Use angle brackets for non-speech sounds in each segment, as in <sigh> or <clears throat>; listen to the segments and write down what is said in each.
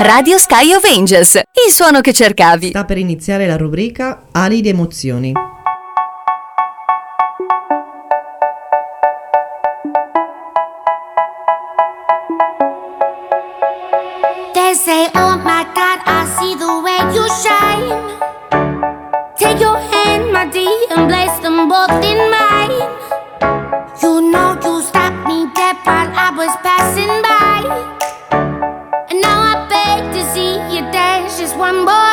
Radio Sky Avengers, il suono che cercavi. Sta per iniziare la rubrica Ali di emozioni. one boy.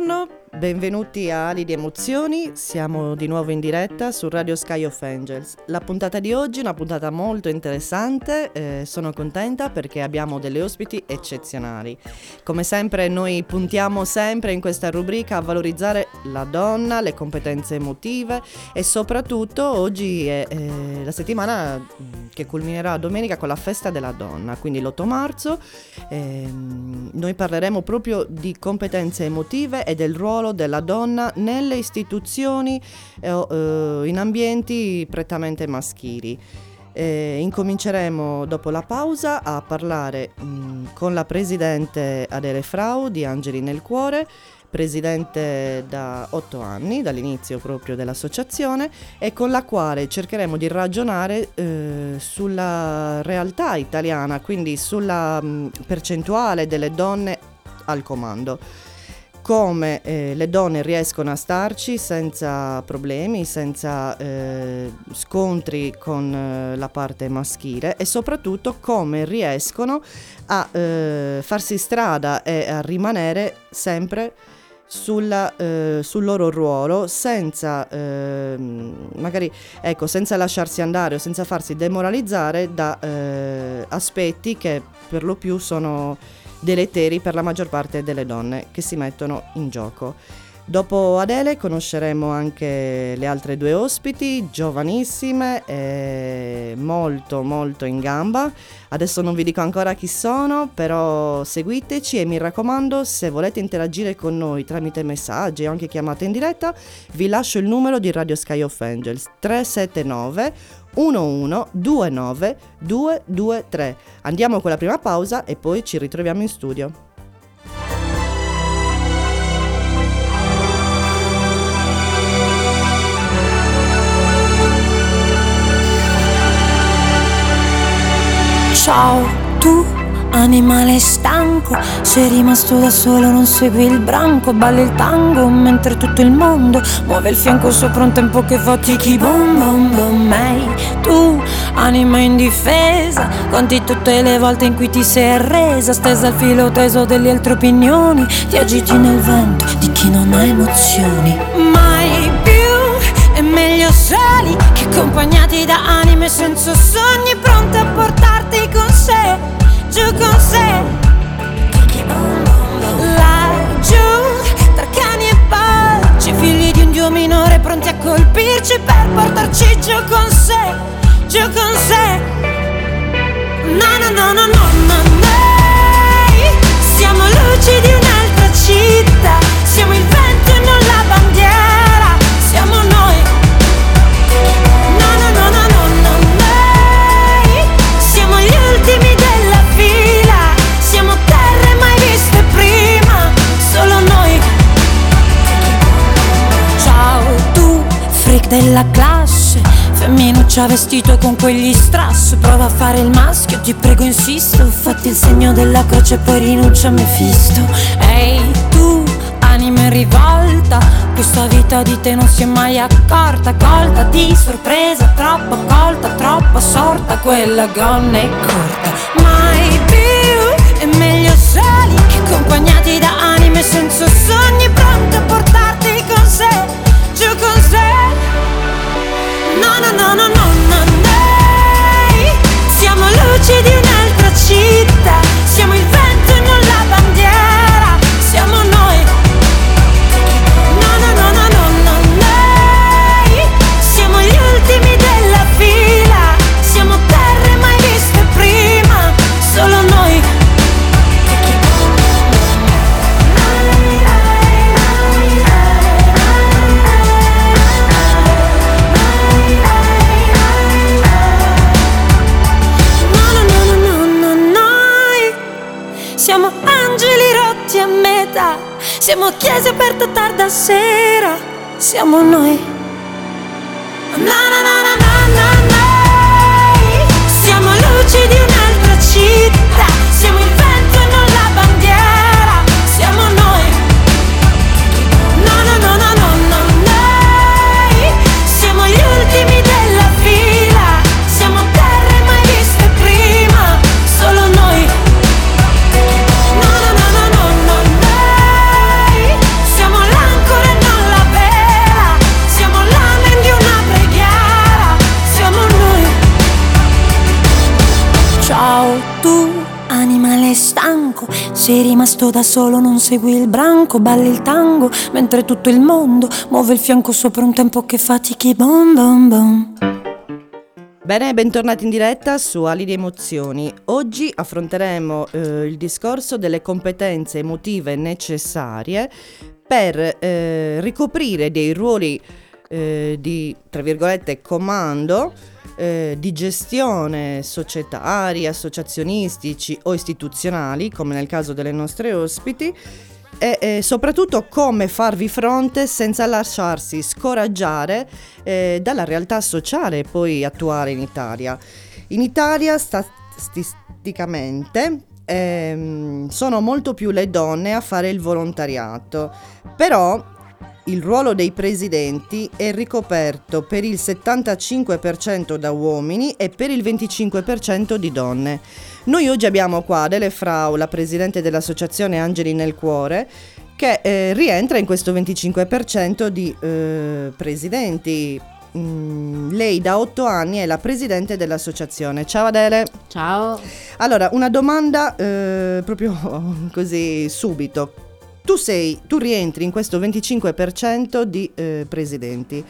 no Benvenuti a Ali di Emozioni, siamo di nuovo in diretta su Radio Sky of Angels. La puntata di oggi è una puntata molto interessante, eh, sono contenta perché abbiamo delle ospiti eccezionali. Come sempre noi puntiamo sempre in questa rubrica a valorizzare la donna, le competenze emotive e soprattutto oggi è eh, la settimana mm, che culminerà domenica con la festa della donna, quindi l'8 marzo. Eh, noi parleremo proprio di competenze emotive e del ruolo ruolo della donna nelle istituzioni eh, o eh, in ambienti prettamente maschili. Eh, incominceremo dopo la pausa a parlare mh, con la presidente Adele Frau di Angeli nel Cuore, presidente da otto anni, dall'inizio proprio dell'associazione, e con la quale cercheremo di ragionare eh, sulla realtà italiana, quindi sulla mh, percentuale delle donne al comando come eh, le donne riescono a starci senza problemi, senza eh, scontri con eh, la parte maschile e soprattutto come riescono a eh, farsi strada e a rimanere sempre sulla, eh, sul loro ruolo senza ehm, magari ecco, senza lasciarsi andare o senza farsi demoralizzare da eh, aspetti che per lo più sono deleteri per la maggior parte delle donne che si mettono in gioco. Dopo Adele conosceremo anche le altre due ospiti, giovanissime e molto molto in gamba. Adesso non vi dico ancora chi sono, però seguiteci e mi raccomando se volete interagire con noi tramite messaggi o anche chiamate in diretta, vi lascio il numero di Radio Sky of Angels 379 1129 223. Andiamo con la prima pausa e poi ci ritroviamo in studio. Ciao, tu animale stanco, sei rimasto da solo, non segui il branco, balli il tango mentre tutto il mondo muove il fianco sopra un tempo che fatichi bom bom bom. Ehi, tu anima indifesa, conti tutte le volte in cui ti sei arresa, stesa al filo teso delle altre opinioni, ti agiti nel vento di chi non ha emozioni. Mai più è meglio soli che accompagnati da anime senza sogni pronte a portarti con sé, giù con sé. Laggiù, tra cani e pacci, figli di un dio minore pronti a colpirci per portarci giù con sé, giù con sé. No, no, no, no, no, no, noi siamo luci di un'altra città, della classe, femminuccia vestito con quegli strass, prova a fare il maschio, ti prego insisto, fatti il segno della croce poi rinuncia a Mefisto. Ehi tu, anima in rivolta, questa vita di te non si è mai accorta, colta di sorpresa, troppo colta, troppo sorta, quella gonna è corta. Mai più è meglio soli. Accompagnati da anime senza sogni, pronte a portarti con sé. No, no, no, no, no, no, noi siamo luci di un'altra città, siamo il chiese aperte tarda sera, siamo noi. Sei rimasto da solo, non segui il branco, balli il tango, mentre tutto il mondo muove il fianco sopra un tempo che fatichi, bom bom bom. Bene, bentornati in diretta su Ali di Emozioni. Oggi affronteremo eh, il discorso delle competenze emotive necessarie per eh, ricoprire dei ruoli eh, di, tra virgolette, comando, eh, di gestione societari, associazionistici o istituzionali, come nel caso delle nostre ospiti, e eh, soprattutto come farvi fronte senza lasciarsi scoraggiare eh, dalla realtà sociale poi attuale in Italia. In Italia statisticamente ehm, sono molto più le donne a fare il volontariato, però il ruolo dei presidenti è ricoperto per il 75% da uomini e per il 25% di donne. Noi oggi abbiamo qua Adele Frau, la presidente dell'associazione Angeli nel Cuore, che eh, rientra in questo 25% di eh, presidenti. Mm, lei da otto anni è la presidente dell'associazione. Ciao Adele. Ciao. Allora, una domanda eh, proprio <laughs> così subito. Tu sei, tu rientri in questo 25% di eh, presidenti.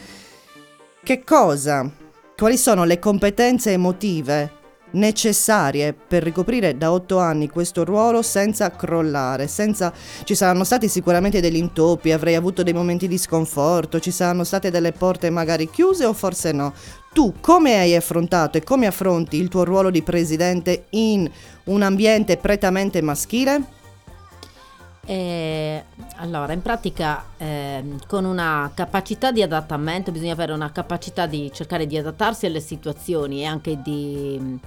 Che cosa, quali sono le competenze emotive necessarie per ricoprire da otto anni questo ruolo senza crollare, senza... ci saranno stati sicuramente degli intoppi, avrei avuto dei momenti di sconforto, ci saranno state delle porte magari chiuse o forse no. Tu come hai affrontato e come affronti il tuo ruolo di presidente in un ambiente prettamente maschile? Eh, allora, in pratica, eh, con una capacità di adattamento, bisogna avere una capacità di cercare di adattarsi alle situazioni e anche di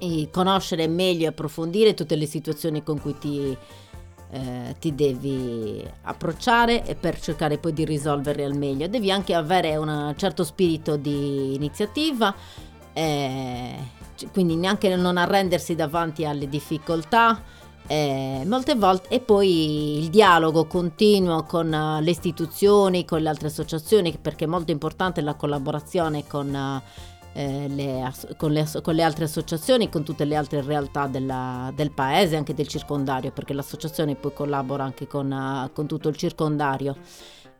e conoscere meglio e approfondire tutte le situazioni con cui ti, eh, ti devi approcciare e per cercare poi di risolverle al meglio. Devi anche avere un certo spirito di iniziativa, eh, quindi neanche non arrendersi davanti alle difficoltà. Eh, molte volte e poi il dialogo continuo con uh, le istituzioni, con le altre associazioni, perché è molto importante la collaborazione con uh, eh, le, con, le, con, le, altre associazioni, con tutte le altre realtà della, del paese, anche del circondario, perché l'associazione poi collabora anche con, uh, con tutto il circondario.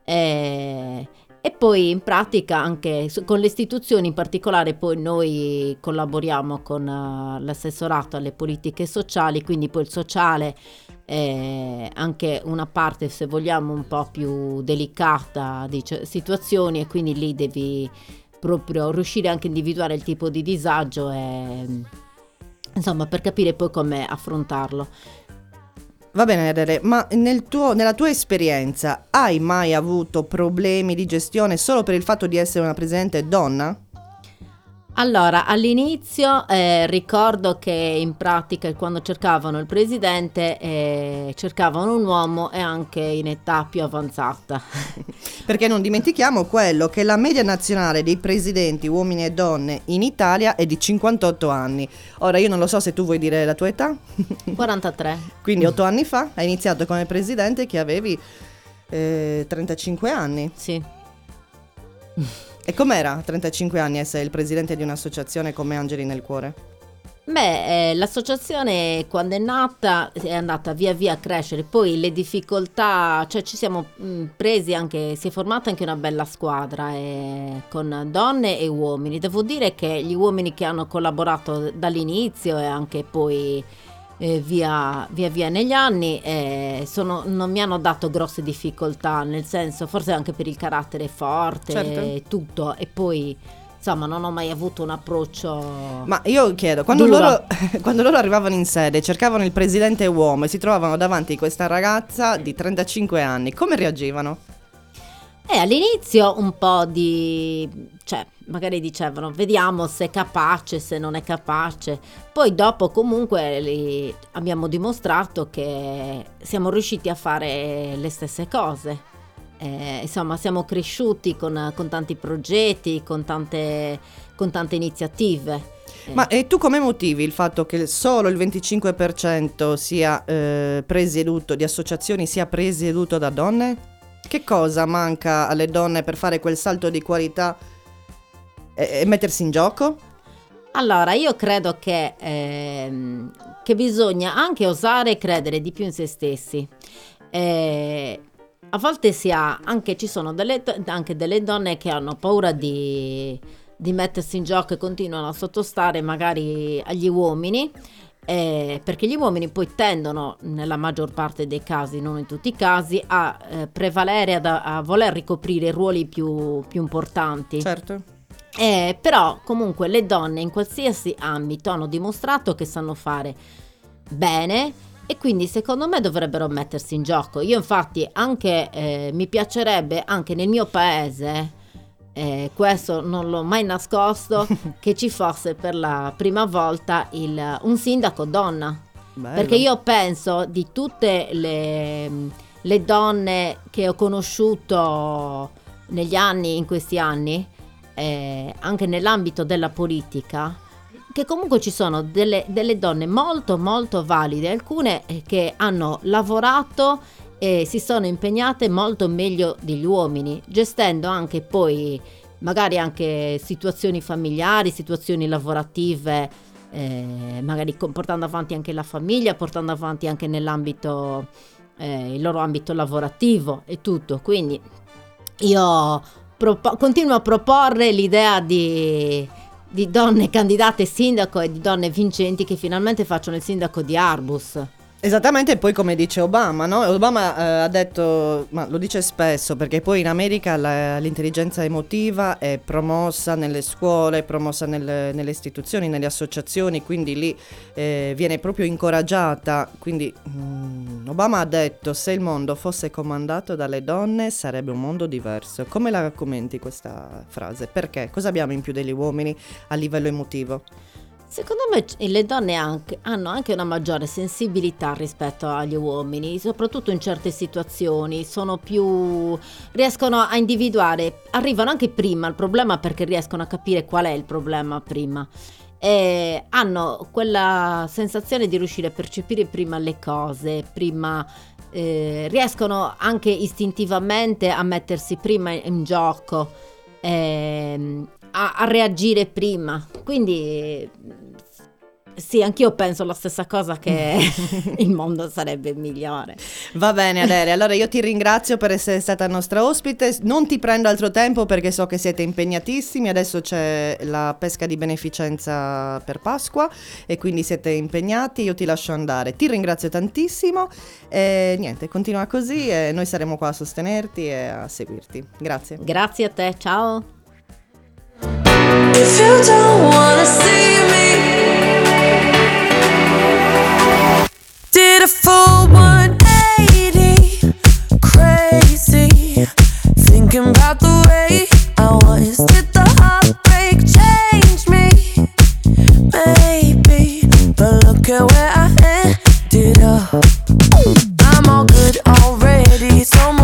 E, e, poi in pratica anche con le istituzioni, in particolare poi noi collaboriamo con uh, l'assessorato alle politiche sociali, quindi poi il sociale è anche una parte, se vogliamo, un po' più delicata di situazioni e quindi lì devi proprio riuscire anche a individuare il tipo di disagio e insomma per capire poi come affrontarlo. Va bene Adele, ma nel tuo, nella tua esperienza hai mai avuto problemi di gestione solo per il fatto di essere una presidente donna? Allora, all'inizio eh, ricordo che in pratica quando cercavano il presidente eh, cercavano un uomo e anche in età più avanzata. <laughs> Perché non dimentichiamo quello che la media nazionale dei presidenti uomini e donne in Italia è di 58 anni. Ora io non lo so se tu vuoi dire la tua età. <laughs> 43. Quindi 8 anni fa hai iniziato come presidente che avevi eh, 35 anni. Sì. E com'era a 35 anni essere il presidente di un'associazione come Angeli nel Cuore? Beh, eh, l'associazione quando è nata è andata via via a crescere, poi le difficoltà, cioè ci siamo mh, mm, presi anche, si è formata anche una bella squadra eh, con donne e uomini. Devo dire che gli uomini che hanno collaborato dall'inizio e anche poi eh, via, via, via negli anni eh, sono, non mi hanno dato grosse difficoltà, nel senso forse anche per il carattere forte certo. e tutto e poi insomma non ho mai avuto un approccio ma io chiedo quando loro, <laughs> quando loro, arrivavano in sede cercavano il presidente uomo e si trovavano davanti questa ragazza di 35 anni come reagivano? E all'inizio un po' di... cioè magari dicevano vediamo se è capace, se non è capace. Poi dopo comunque abbiamo dimostrato che siamo riusciti a fare le stesse cose. Eh, insomma siamo cresciuti con, con tanti progetti, con tante, con tante iniziative. Ma e tu come motivi il fatto che solo il 25% sia eh, presieduto di associazioni sia presieduto da donne? Che cosa manca alle donne per fare quel salto di qualità e, e mettersi in gioco? Allora, io credo che, ehm, che, bisogna anche osare credere di più in se stessi. Eh, a volte si ha, anche ci sono delle, anche delle donne che hanno paura di, di mettersi in gioco e continuano a sottostare magari agli uomini eh, perché gli uomini poi tendono, nella maggior parte dei casi, non in tutti i casi, a eh, prevalere, ad, a voler ricoprire ruoli più, più importanti. Certo. Eh, però comunque le donne in qualsiasi ambito hanno dimostrato che sanno fare bene e quindi secondo me dovrebbero mettersi in gioco. Io infatti anche eh, mi piacerebbe anche nel mio paese eh, questo non l'ho mai nascosto, <laughs> che ci fosse per la prima volta il, un sindaco donna. Bello. Perché io penso di tutte le, le, donne che ho conosciuto negli anni, in questi anni, eh, anche nell'ambito della politica, che comunque ci sono delle, delle donne molto molto valide, alcune che hanno lavorato e si sono impegnate molto meglio degli uomini, gestendo anche poi magari anche situazioni familiari, situazioni lavorative, eh, magari portando avanti anche la famiglia, portando avanti anche nell'ambito, eh, il loro ambito lavorativo e tutto. Quindi io propo- continuo a proporre l'idea di, di donne candidate sindaco e di donne vincenti che finalmente facciano il sindaco di Arbus. Esattamente, poi come dice Obama, no? Obama eh, ha detto, ma lo dice spesso, perché poi in America la, l'intelligenza emotiva è promossa nelle scuole, è promossa nelle, nelle istituzioni, nelle associazioni, quindi lì eh, viene proprio incoraggiata. Quindi mm, Obama ha detto, se il mondo fosse comandato dalle donne sarebbe un mondo diverso. Come la commenti questa frase? Perché? Cosa abbiamo in più degli uomini a livello emotivo? Secondo me le donne anche, hanno anche una maggiore sensibilità rispetto agli uomini, soprattutto in certe situazioni, sono più riescono a individuare, arrivano anche prima al problema perché riescono a capire qual è il problema prima. E hanno quella sensazione di riuscire a percepire prima le cose, prima eh, riescono anche istintivamente a mettersi prima in gioco. Eh, a, a reagire prima. Quindi sì, anch'io penso la stessa cosa che <laughs> il mondo sarebbe migliore. Va bene Adele, allora io ti ringrazio per essere stata nostra ospite, non ti prendo altro tempo perché so che siete impegnatissimi, adesso c'è la pesca di beneficenza per Pasqua e quindi siete impegnati, io ti lascio andare. Ti ringrazio tantissimo e niente, continua così e noi saremo qua a sostenerti e a seguirti. Grazie. Grazie a te, ciao. I'm all good already, so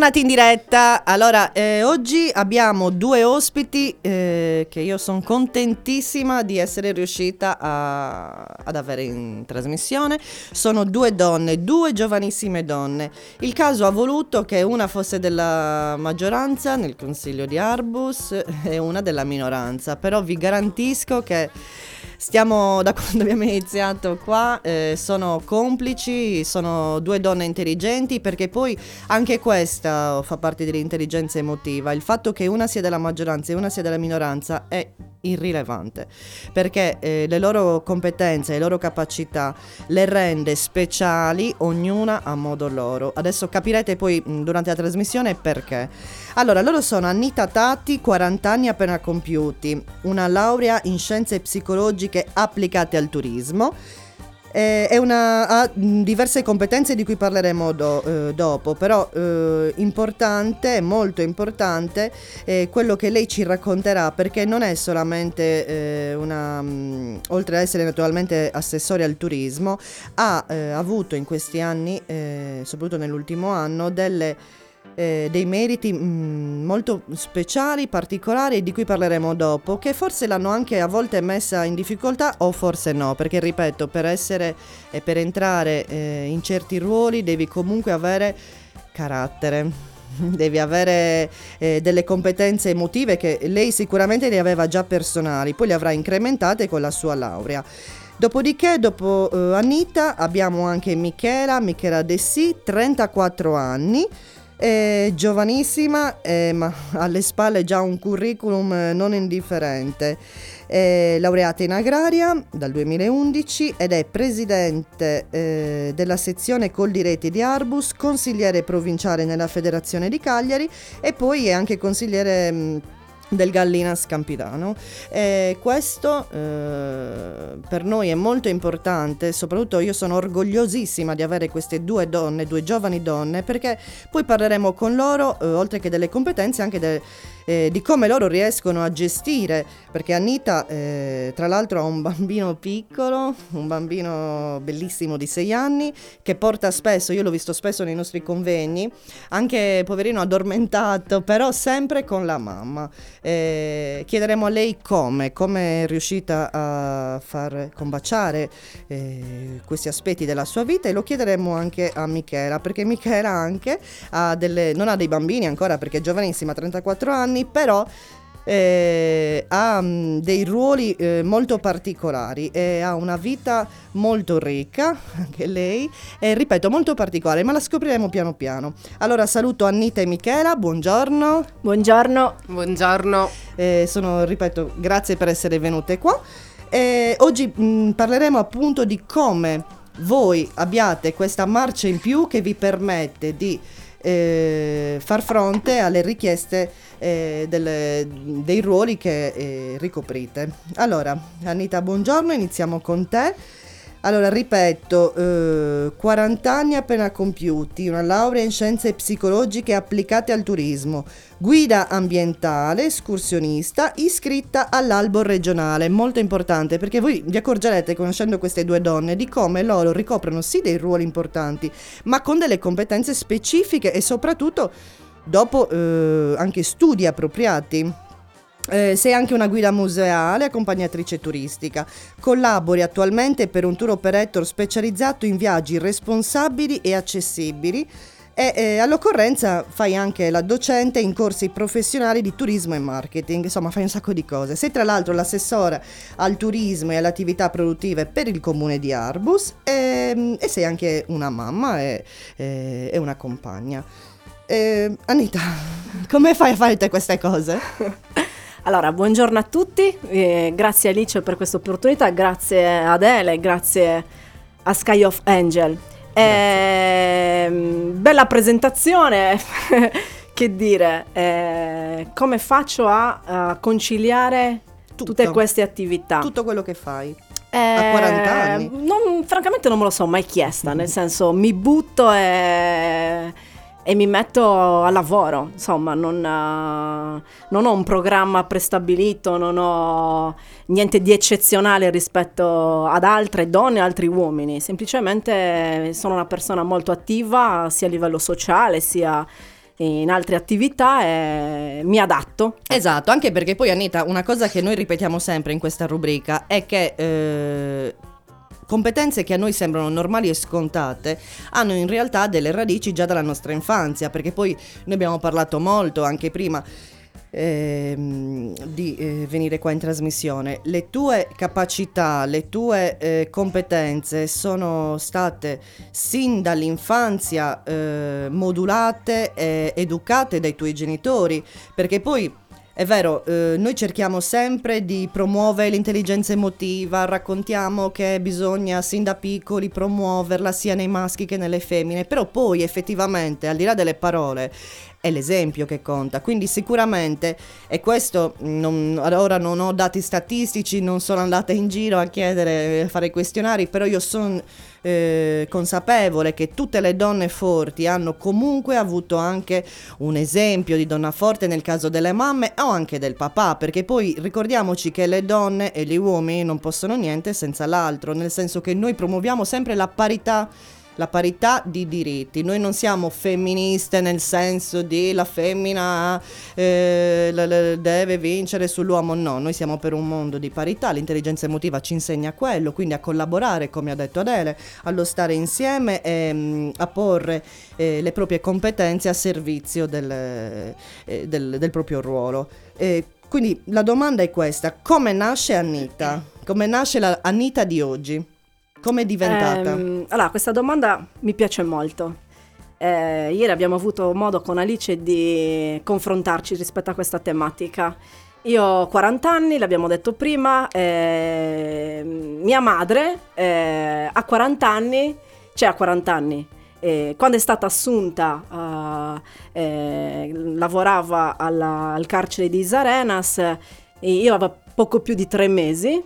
bentornati in diretta. Allora, eh, oggi abbiamo due ospiti eh, che io sono contentissima di essere riuscita a- ad avere in trasmissione. Sono due donne, due giovanissime donne. Il caso ha voluto che una fosse della maggioranza nel consiglio di Arbus e una della minoranza, però vi garantisco che Stiamo da quando abbiamo iniziato qua, eh, sono complici, sono due donne intelligenti perché poi anche questa fa parte dell'intelligenza emotiva. Il fatto che una sia della maggioranza e una sia della minoranza è irrilevante perché eh, le loro competenze, le loro capacità le rende speciali ognuna a modo loro. Adesso capirete poi mh, durante la trasmissione perché. Allora, loro sono Anita Tatti, 40 anni appena compiuti, una laurea in scienze psicologiche applicate al turismo. Eh, una, ha mh, diverse competenze di cui parleremo do- eh, dopo, però eh, importante, molto importante, è quello che lei ci racconterà, perché non è solamente eh, una, mh, oltre ad essere naturalmente assessore al turismo, ha eh, avuto in questi anni, eh, soprattutto nell'ultimo anno, delle eh, dei meriti mm, molto speciali, particolari di cui parleremo dopo, che forse l'hanno anche a volte messa in difficoltà o forse no, perché ripeto, per essere e per entrare eh, in certi ruoli devi comunque avere carattere. <laughs> Devi avere eh, delle competenze emotive che lei sicuramente le aveva già personali, poi le avrà incrementate con la sua laurea. Dopodiché, dopo eh, Anita, abbiamo anche Michela, Michela Dessì, 34 anni, è giovanissima, eh, ma <laughs> alle spalle già un curriculum eh, non indifferente. È laureata in agraria dal 2011 ed è presidente eh, della sezione Coldiretti di Arbus, consigliere provinciale nella federazione di Cagliari e poi è anche consigliere mh, del Gallina Scampidano. E questo eh, per noi è molto importante, soprattutto io sono orgogliosissima di avere queste due donne, due giovani donne, perché poi parleremo con loro, eh, oltre che delle competenze, anche de- eh, di come loro riescono a gestire, perché Anita eh, tra l'altro ha un bambino piccolo, un bambino bellissimo di sei anni, che porta spesso, io l'ho visto spesso nei nostri convegni, anche poverino addormentato, però sempre con la mamma. Eh, chiederemo a lei come, come è riuscita a far combaciare eh, questi aspetti della sua vita e lo chiederemo anche a Michela, perché Michela anche ha delle, non ha dei bambini ancora perché è giovanissima, 34 anni, però eh, ha mh, dei ruoli eh, molto particolari e ha una vita molto ricca, <laughs> anche lei, e ripeto molto particolare, ma la scopriremo piano piano. Allora saluto Annita e Michela, buongiorno. Buongiorno. Buongiorno. Eh, sono, ripeto, grazie per essere venute qua. E oggi mh, parleremo appunto di come voi abbiate questa marcia in più che vi permette di eh, far fronte alle richieste eh, delle- dei ruoli che eh, ricoprite. Allora, Anita, buongiorno, iniziamo con te. Allora, ripeto, eh, 40 anni appena compiuti, una laurea in scienze psicologiche applicate al turismo, guida ambientale, escursionista, iscritta all'albo regionale. Molto importante perché voi vi accorgerete, conoscendo queste due donne, di come loro ricoprono sì dei ruoli importanti, ma con delle competenze specifiche e soprattutto dopo eh, anche studi appropriati. Eh, sei anche una guida museale, accompagnatrice turistica. Collabori attualmente per un tour operator specializzato in viaggi responsabili e accessibili. E eh, all'occorrenza fai anche la docente in corsi professionali di turismo e marketing, insomma fai un sacco di cose. Sei tra l'altro l'assessore al turismo e alle attività produttive per il comune di Arbus e, e sei anche una mamma e, e- e una compagna. Eh, Anita, <laughs> come fai a fare te queste cose? <laughs> Allora, buongiorno a tutti, eh, grazie Alice per questa opportunità, grazie Adele, grazie a Sky of Angel. Ehm, bella presentazione, <laughs> che dire, eh, come faccio a, a conciliare Tutto. tutte queste attività? Tutto quello che fai. Eh, a 40 anni. non- francamente non me lo sono mai chiesta, nel senso mi butto e, e mi metto al lavoro, insomma, non, eh, non ho un programma prestabilito, non ho niente di eccezionale rispetto ad altre donne altri uomini, semplicemente sono una persona molto attiva sia a livello sociale sia in altre attività e mi adatto. Esatto, anche perché poi Anita, una cosa che noi ripetiamo sempre in questa rubrica è che eh, competenze che a noi sembrano normali e scontate hanno in realtà delle radici già dalla nostra infanzia, perché poi noi abbiamo parlato molto anche prima ehm, di eh, venire qua in trasmissione. Le tue capacità, le tue eh, competenze sono state sin dall'infanzia eh, modulate e educate dai tuoi genitori, perché poi è vero, eh, noi cerchiamo sempre di promuovere l'intelligenza emotiva, raccontiamo che bisogna sin da piccoli promuoverla sia nei maschi che nelle femmine, però poi effettivamente, al di là delle parole, è l'esempio che conta. Quindi sicuramente, e questo non, ora non ho dati statistici, non sono andata in giro a chiedere, a fare questionari, però io sono eh, consapevole che tutte le donne forti hanno comunque avuto anche un esempio di donna forte nel caso delle mamme o anche del papà, perché poi ricordiamoci che le donne e gli uomini non possono niente senza l'altro, nel senso che noi promuoviamo sempre la parità la parità di diritti. Noi non siamo femministe nel senso di la femmina eh, deve vincere sull'uomo, no, noi siamo per un mondo di parità, l'intelligenza emotiva ci insegna quello, quindi a collaborare, come ha detto Adele, allo stare insieme e mm, a porre eh, le proprie competenze a servizio del, eh, del, del proprio ruolo. quindi la domanda è questa, come nasce Anita? Come nasce la Anita di oggi? Come è diventata? Ehm, allora, questa domanda mi piace molto. Eh, ieri abbiamo avuto modo con Alice di confrontarci rispetto a questa tematica. Io ho 40 anni, l'abbiamo detto prima, eh, mia madre eh, ha 40 anni, cioè ha 40 anni, eh, quando è stata assunta uh, eh, lavorava alla, al carcere di Isarenas, io avevo poco più di tre mesi,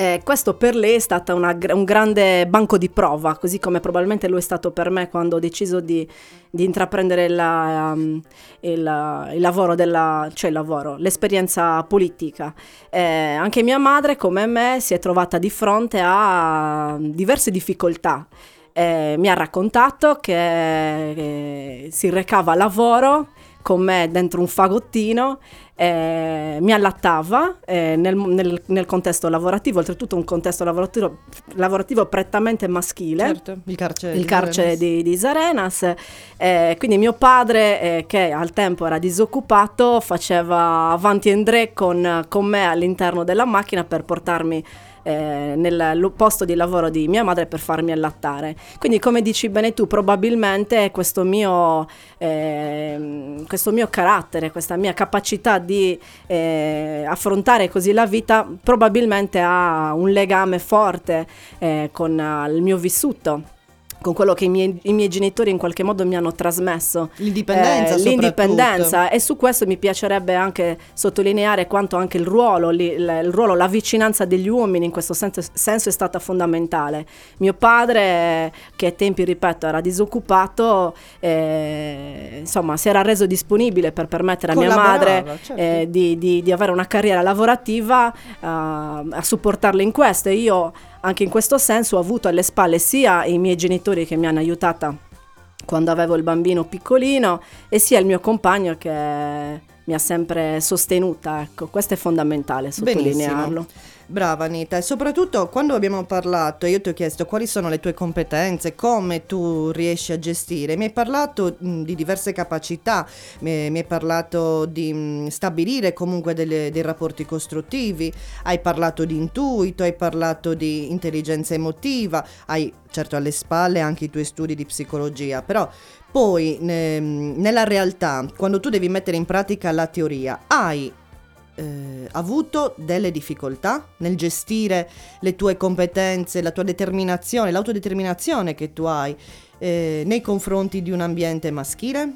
eh, questo per lei è stato un grande banco di prova, così come probabilmente lo è stato per me quando ho deciso di, di intraprendere la, um, il, il, lavoro, della, cioè il lavoro, l'esperienza politica. Eh, anche mia madre, come me, si è trovata di fronte a diverse difficoltà. Eh, mi ha raccontato che si recava lavoro con me dentro un fagottino, eh, mi allattava eh, nel, nel, nel, contesto lavorativo, oltretutto un contesto lavorativo, lavorativo prettamente maschile, certo, il carcere, il di, carcere di, di Zarenas. Eh, quindi mio padre, eh, che al tempo era disoccupato, faceva avanti e indre con, con me all'interno della macchina per portarmi eh, nel posto di lavoro di mia madre per farmi allattare. Quindi come dici bene tu, probabilmente questo mio, eh, questo mio carattere, questa mia capacità di eh, affrontare così la vita probabilmente ha un legame forte eh, con uh, il mio vissuto con quello che i miei, i miei, genitori in qualche modo mi hanno trasmesso. L'indipendenza. Eh, l'indipendenza. E su questo mi piacerebbe anche sottolineare quanto anche il ruolo, li, il, ruolo la vicinanza degli uomini in questo senso, senso, è stata fondamentale. Mio padre, che a tempi, ripeto, era disoccupato, eh, insomma, si era reso disponibile per permettere a mia madre certo. eh, di, di, di, avere una carriera lavorativa, uh, a supportarla in questo. E io anche in questo senso ho avuto alle spalle sia i miei genitori che mi hanno aiutata quando avevo il bambino piccolino e sia il mio compagno che mi ha sempre sostenuta, ecco, questo è fondamentale sottolinearlo. Benissimo. Brava Anita, e soprattutto quando abbiamo parlato, io ti ho chiesto quali sono le tue competenze, come tu riesci a gestire, mi hai parlato mh, di diverse capacità, mi, mi hai parlato di mh, stabilire comunque delle, dei rapporti costruttivi, hai parlato di intuito, hai parlato di intelligenza emotiva, hai certo alle spalle anche i tuoi studi di psicologia, però poi ne, nella realtà, quando tu devi mettere in pratica la teoria, hai eh, avuto delle difficoltà nel gestire le tue competenze, la tua determinazione, l'autodeterminazione che tu hai eh, nei confronti di un ambiente maschile?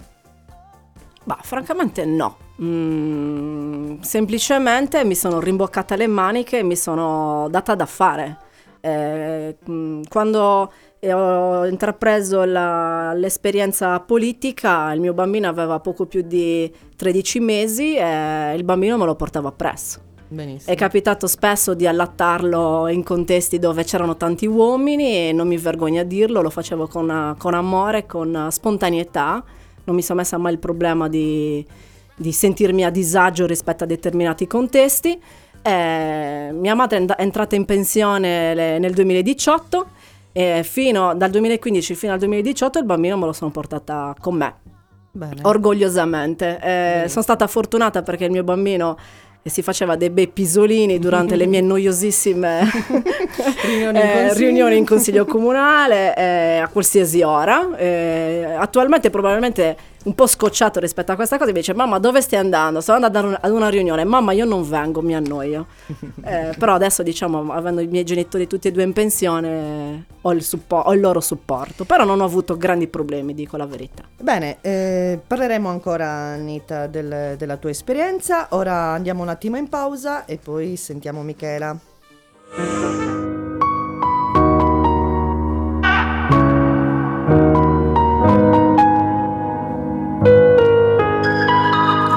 Bah, francamente no. Mm, semplicemente mi sono rimboccata le maniche e mi sono data da fare. Eh, mh, quando ho intrapreso la- l'esperienza politica, il mio bambino aveva poco più di 13 mesi e il bambino me lo portava appresso. Benissimo. È capitato spesso di allattarlo in contesti dove c'erano tanti uomini e non mi vergogno a dirlo, lo facevo con, con amore, con spontaneità, non mi sono messa mai il problema di, di sentirmi a disagio rispetto a determinati contesti. Eh, mia madre è entrata in pensione nel 2018 e fino dal 2015 fino al 2018 il bambino me lo sono portata con me Bene. orgogliosamente. Eh, sono stata fortunata perché il mio bambino eh, si faceva dei bei pisolini durante le mie <laughs> noiosissime <laughs> Riunioni in eh, consiglio. riunioni in consiglio comunale eh, a qualsiasi ora. Eh, attualmente probabilmente un po' scocciato rispetto a questa cosa mi dice mamma dove stai andando? Sto andando ad una, riunione, mamma io non vengo, mi annoio. <laughs> Eh, però adesso diciamo avendo i miei genitori tutti e due in pensione ho il, suppo- ho il loro supporto, però non ho avuto grandi problemi, dico la verità. Bene, eh, parleremo ancora Anita del- della tua esperienza, ora andiamo un attimo in pausa e poi sentiamo Michela.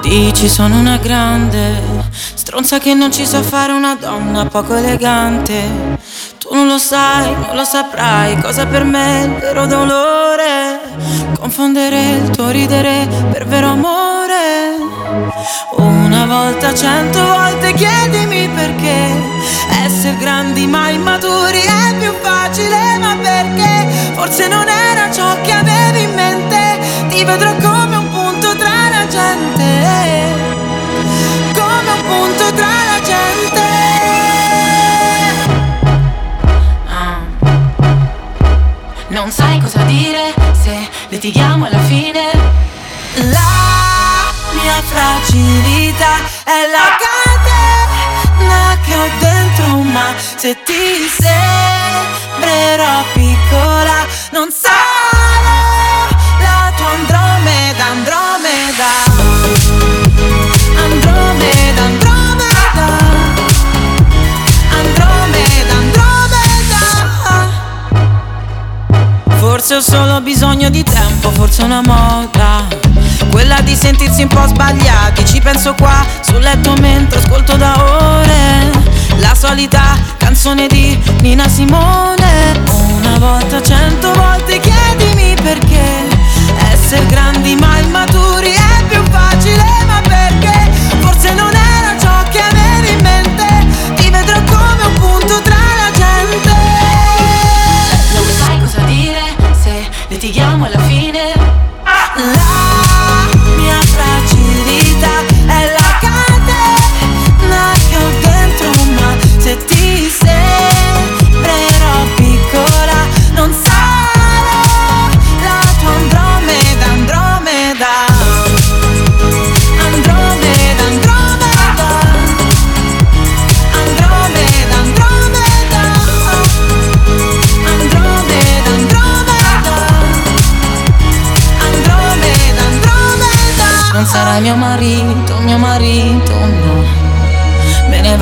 Dici sono una grande stronza che non ci sa fare una donna poco elegante. Tu non lo sai, non lo saprai cosa per me è il vero dolore. Confondere il tuo ridere per vero amore. Una volta, cento volte chiedimi perché essere grandi ma immaturi è più facile, ma perché forse non era ciò che avevi in mente. Ti vedrò come gente, come un punto tra la gente. Ah. Non sai cosa dire se litighiamo alla fine. La mia fragilità è la catena che ho dentro, ma se ti sembrerò piccola, non sarò la tua Andromeda, Andromeda. Forse ho solo bisogno di tempo, forse una moda. Quella di sentirsi un po' sbagliati. Ci penso qua sul letto mentre ascolto da ore. La solita canzone di Nina Simone. Una volta, cento volte chiedimi perché. Essere grandi ma immaturi è più facile, ma perché? Forse non era ciò che avevi in mente. Ti vedrò come un punto tra se litighiamo alla fine.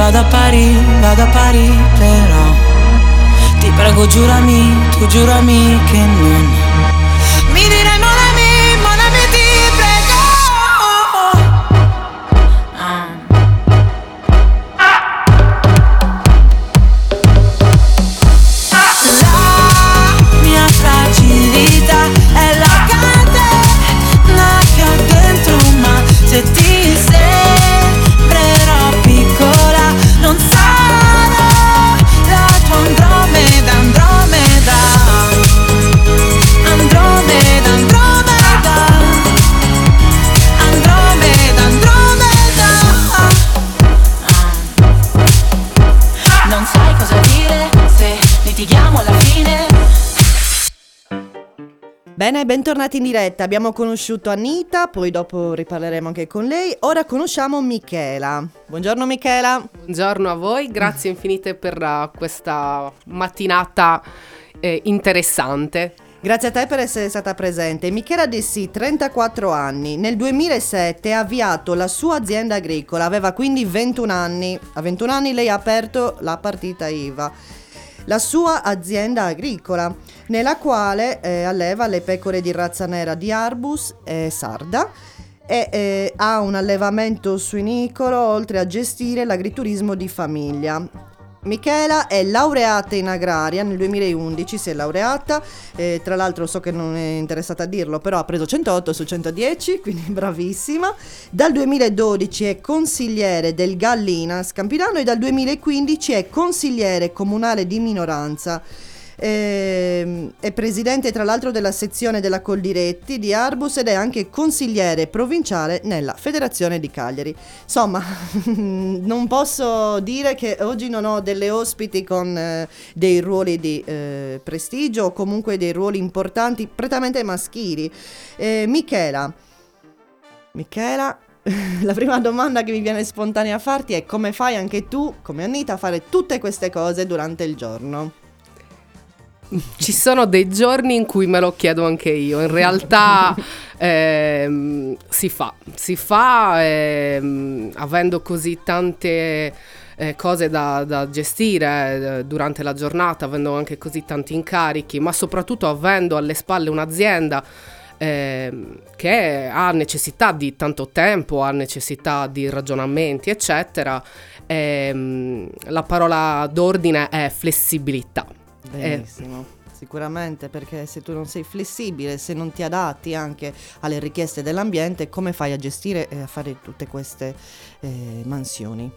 Vado a Parigi, vado a Parigi, però. Ti prego, giurami, tu giurami che non. Bene, bentornati in diretta. Abbiamo conosciuto Anita, poi dopo riparleremo anche con lei. Ora conosciamo Michela. Buongiorno Michela. Buongiorno a voi, grazie infinite per uh, questa mattinata eh, interessante. Grazie a te per essere stata presente. Michela Dessi, 34 anni. Nel 2007 ha avviato la sua azienda agricola, aveva quindi 21 anni. A 21 anni lei ha aperto la partita IVA. La sua azienda agricola, nella quale eh, alleva le pecore di razza nera di Arbus e Sarda e eh, ha un allevamento suinicolo oltre a gestire l'agriturismo di famiglia. Michela è laureata in agraria, nel 2011 si è laureata, eh, tra l'altro so che non è interessata a dirlo, però ha preso 108 su 110, <laughs> quindi bravissima. Dal 2012 è consigliere del Gallina Scampidano e dal 2015 è consigliere comunale di minoranza. Ehm, è presidente tra l'altro della sezione della Coldiretti di Arbus ed è anche consigliere provinciale nella Federazione di Cagliari. Insomma, <laughs> non posso dire che oggi non ho delle ospiti con eh, dei ruoli di eh, prestigio o comunque dei ruoli importanti prettamente maschili. Eh, Michela, Michela, <laughs> la prima domanda che mi viene spontanea a farti è come fai anche tu, come Anita, a fare tutte queste cose durante il giorno? Ci sono dei giorni in cui me lo chiedo anche io, in realtà <laughs> ehm, si fa, si fa ehm, avendo così tante eh, cose da, da gestire eh, durante la giornata, avendo anche così tanti incarichi, ma soprattutto avendo alle spalle un'azienda ehm, che ha necessità di tanto tempo, ha necessità di ragionamenti, eccetera. ehm, la parola d'ordine è flessibilità. Eh, Benissimo. Sicuramente perché se tu non sei flessibile, se non ti adatti anche alle richieste dell'ambiente, come fai a gestire e a fare tutte queste eh, mansioni?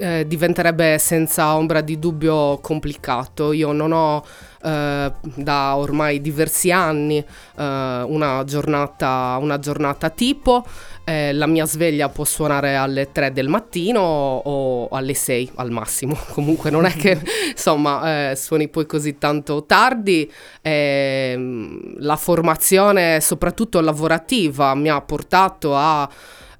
Eh, diventerebbe senza ombra di dubbio complicato. Io non ho eh, da ormai diversi anni eh, una, giornata, una giornata tipo. Eh, la mia sveglia può suonare alle 3 del mattino o alle 6 al massimo. <laughs> Comunque non è che <laughs> insomma eh, suoni poi così tanto tardi. Ehm, la formazione, soprattutto lavorativa, mi ha portato a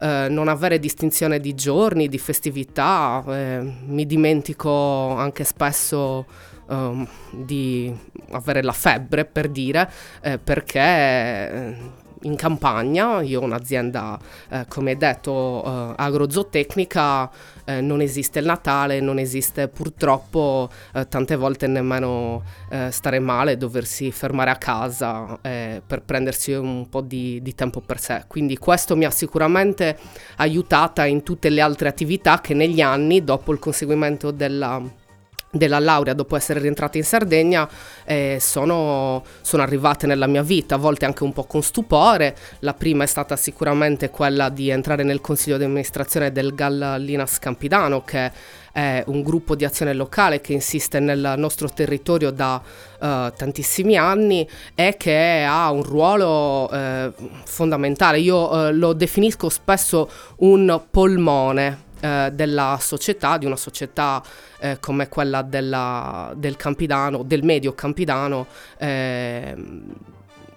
eh, non avere distinzione di giorni, di festività, eh, mi dimentico anche spesso um, di avere la febbre per dire, eh, perché eh, in campagna, io ho un'azienda, eh, come detto, eh, agrozootecnica, eh, non esiste il Natale, non esiste purtroppo eh, tante volte nemmeno eh, stare male, doversi fermare a casa eh, per prendersi un po' di, di tempo per sé. Quindi questo mi ha sicuramente aiutata in tutte le altre attività che negli anni, dopo il conseguimento della della laurea dopo essere rientrata in Sardegna eh, sono, sono, arrivate nella mia vita, a volte anche un po' con stupore. La prima è stata sicuramente quella di entrare nel consiglio di amministrazione del Gallina Scampidano, che è un gruppo di azione locale che insiste nel nostro territorio da uh, tantissimi anni e che ha un ruolo uh, fondamentale. Io uh, lo definisco spesso un polmone eh, della società, di una società eh, come quella della, del Campidano, del medio Campidano, eh,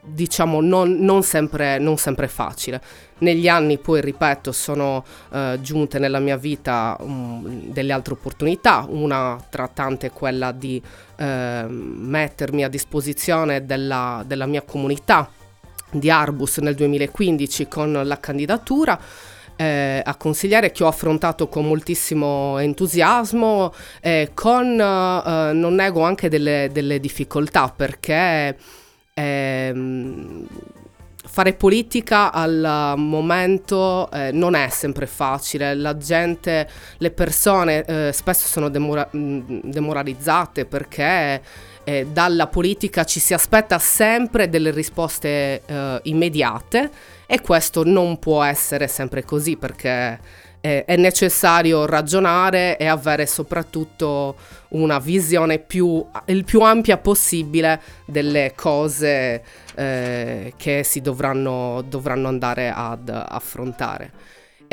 diciamo non, non, sempre, non, sempre, facile. Negli anni poi, ripeto, sono eh, giunte nella mia vita um, delle altre opportunità, una tra tante è quella di eh, mettermi a disposizione della, della mia comunità di Arbus nel 2015 con la candidatura eh, a consigliare che ho affrontato con moltissimo entusiasmo, eh, con, eh, non nego anche delle, delle difficoltà perché ehm, fare politica al momento eh, non è sempre facile, la gente, le persone eh, spesso sono demora- demoralizzate perché eh, dalla politica ci si aspetta sempre delle risposte eh, immediate e questo non può essere sempre così perché eh, è necessario ragionare e avere soprattutto una visione più, il più ampia possibile delle cose eh, che si dovranno, dovranno andare ad affrontare.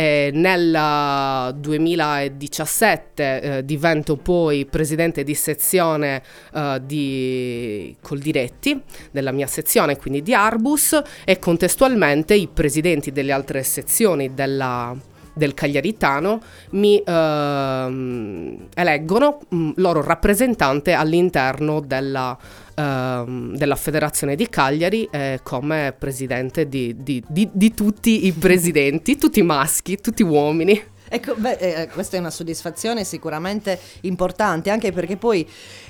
E nel 2017 eh, divento poi presidente di sezione eh, di Coldiretti, della mia sezione, quindi di Arbus, e contestualmente i presidenti delle altre sezioni della, del Cagliaritano mi eh, eleggono mh, mm, loro rappresentante all'interno della, eh, della Federazione di Cagliari eh, come presidente di, di, di, di tutti i presidenti, tutti maschi, tutti uomini. Ecco, beh, eh, questa è una soddisfazione sicuramente importante, anche perché poi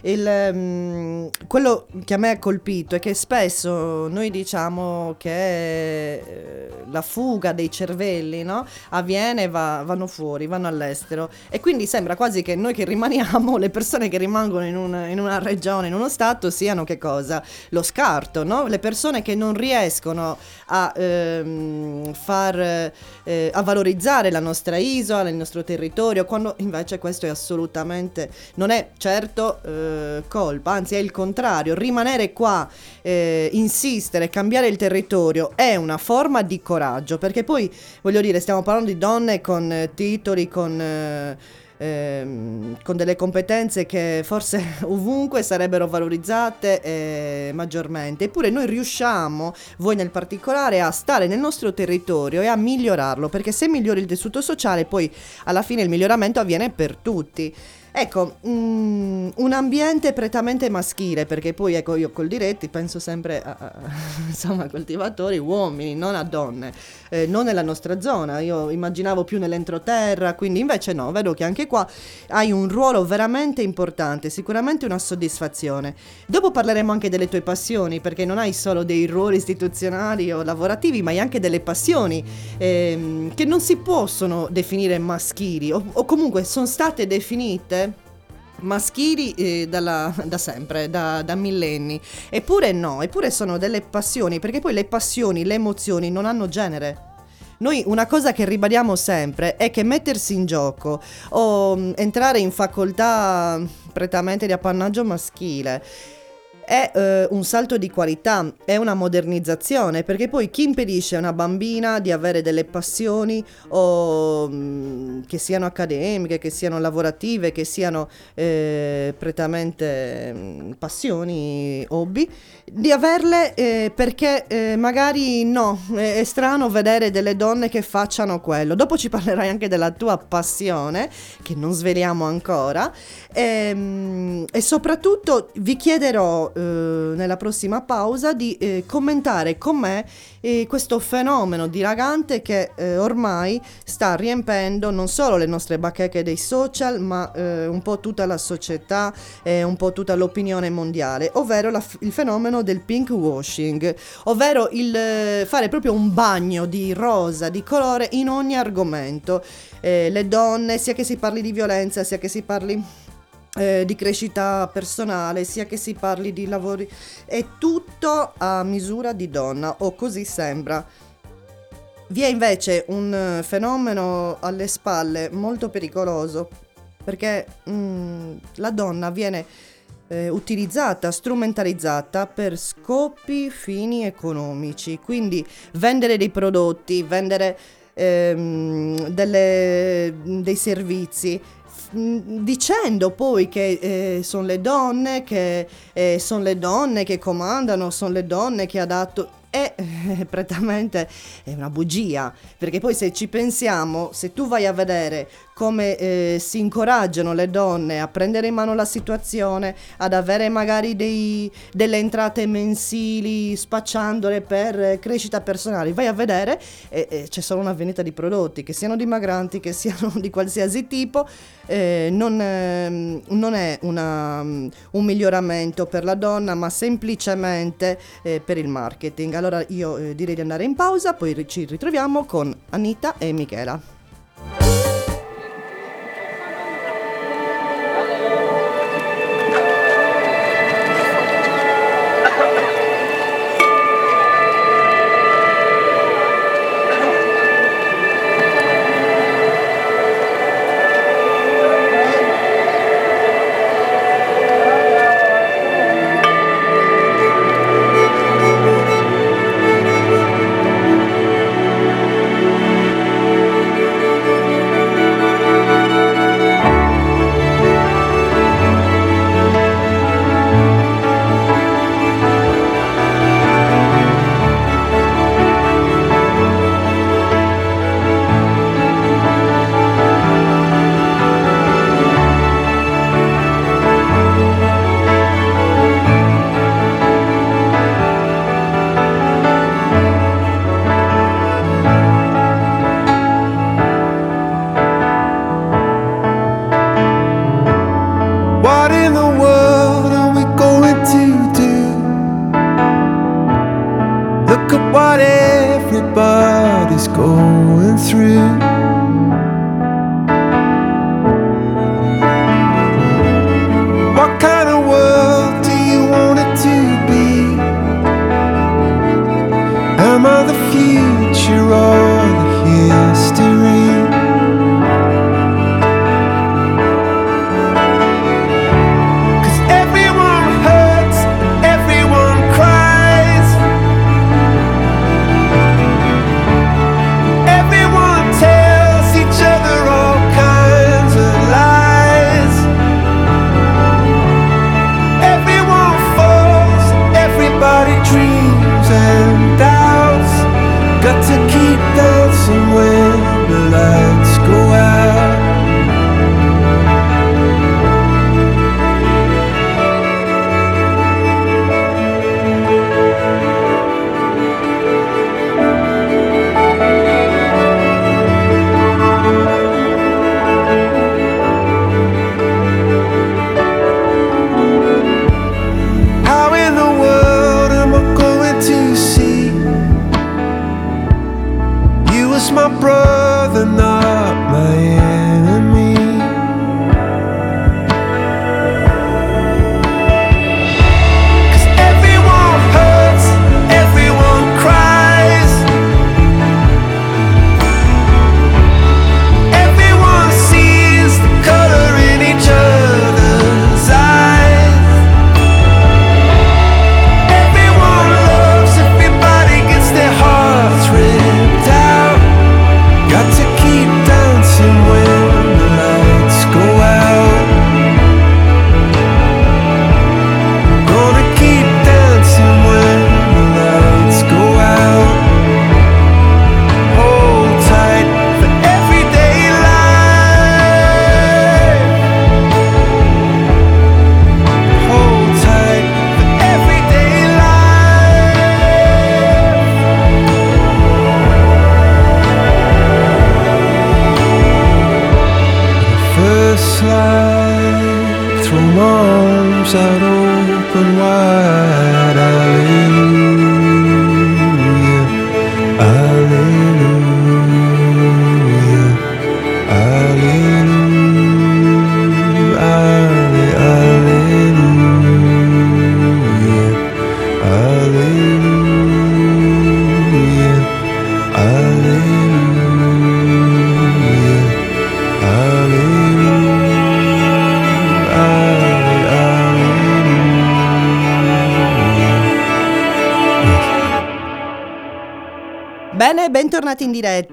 il, mm, quello che a me ha colpito è che spesso noi diciamo che eh, la fuga dei cervelli no? avviene, va- vanno fuori, vanno all'estero e quindi sembra quasi che noi che rimaniamo, le persone che rimangono in, un- in una regione, in uno stato, siano che cosa? Lo scarto, no? le persone che non riescono a ehm, far, eh, a valorizzare la nostra isola, il nostro territorio, quando invece questo è assolutamente, non è certo eh, colpa, anzi è il contrario, rimanere qua, eh, insistere, cambiare il territorio è una forma di coraggio, perché poi voglio dire, stiamo parlando di donne con eh, titoli, con... eh, ehm, con delle competenze che forse <laughs> ovunque sarebbero valorizzate eh, maggiormente. Eppure noi riusciamo, voi nel particolare, a stare nel nostro territorio e a migliorarlo, perché se migliori il tessuto sociale, poi alla fine il miglioramento avviene per tutti. Ecco, mm, un ambiente prettamente maschile, perché poi ecco io col diretti penso sempre a, a- <laughs> insomma, coltivatori uomini, non a donne, eh, non nella nostra zona, io immaginavo più nell'entroterra, quindi invece no, vedo che anche qua hai un ruolo veramente importante, sicuramente una soddisfazione. Dopo parleremo anche delle tue passioni, perché non hai solo dei ruoli istituzionali o lavorativi, ma hai anche delle passioni ehm, che non si possono definire maschili, o, o comunque sono state definite maschili eh, dalla- da sempre, da, da millenni. Eppure no, eppure sono delle passioni, perché poi le passioni, le emozioni non hanno genere. Noi una cosa che ribadiamo sempre è che mettersi in gioco o mm, entrare in facoltà prettamente di appannaggio maschile è eh, un salto di qualità, è una modernizzazione, perché poi chi impedisce a una bambina di avere delle passioni o mm, che siano accademiche, che siano lavorative, che siano eh, prettamente mm, passioni, hobby, di averle eh, perché eh, magari no, è, strano vedere delle donne che facciano quello. Dopo ci parlerai anche della tua passione, che non sveliamo ancora, Ehm, e soprattutto vi chiederò nella prossima pausa di eh, commentare con me eh, questo fenomeno dilagante che eh, ormai sta riempendo non solo le nostre bacheche dei social, ma eh, un po' tutta la società e un po' tutta l'opinione mondiale, ovvero la il fenomeno del pink washing, ovvero il eh, fare proprio un bagno di rosa, di colore in ogni argomento. Eh, le donne, sia che si parli di violenza, sia che si parli eh, di crescita personale, sia che si parli di lavori, è tutto a misura di donna, o così sembra. Vi è invece un eh, fenomeno alle spalle molto pericoloso, perché mm, la donna viene eh, utilizzata, strumentalizzata per scopi fini economici, quindi vendere dei prodotti, vendere ehm, delle- dei servizi, dicendo poi che sono le donne che sono le donne che comandano, sono le donne che ha dato è eh, prettamente è una bugia, perché poi se ci pensiamo, se tu vai a vedere come eh, si incoraggiano le donne a prendere in mano la situazione, ad avere magari dei- delle entrate mensili spacciandole per eh, crescita personale, vai a vedere e e c'è solo una vendita di prodotti, che siano dimagranti, che siano <laughs> di qualsiasi tipo, eh, non, ehm, non è una, mm, un miglioramento per la donna, ma semplicemente eh, per il marketing. Allora io eh, direi di andare in pausa, poi ci ritroviamo con Anita e Michela.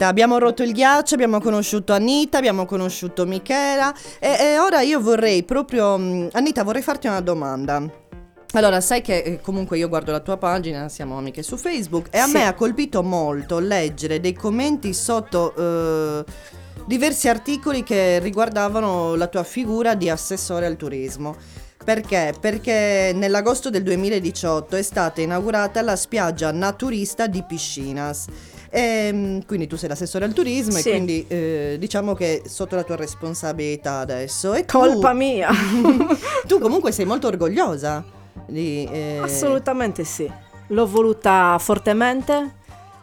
Abbiamo rotto il ghiaccio, abbiamo conosciuto Anita, abbiamo conosciuto Michela e, e ora io vorrei proprio... mm, Anita, vorrei farti una domanda. Allora, sai che eh, comunque io guardo la tua pagina, siamo amiche su Facebook e a Sì. me ha colpito molto leggere dei commenti sotto eh, diversi articoli che riguardavano la tua figura di assessore al turismo. Perché? Perché nell'agosto del 2018 è stata inaugurata la spiaggia naturista di Piscinas. Ehm, quindi tu sei l'assessore al turismo Sì. e quindi eh, diciamo che è sotto la tua responsabilità adesso. E tu- Colpa mia. <laughs> tu comunque sei molto orgogliosa di... eh, Assolutamente sì. L'ho voluta fortemente.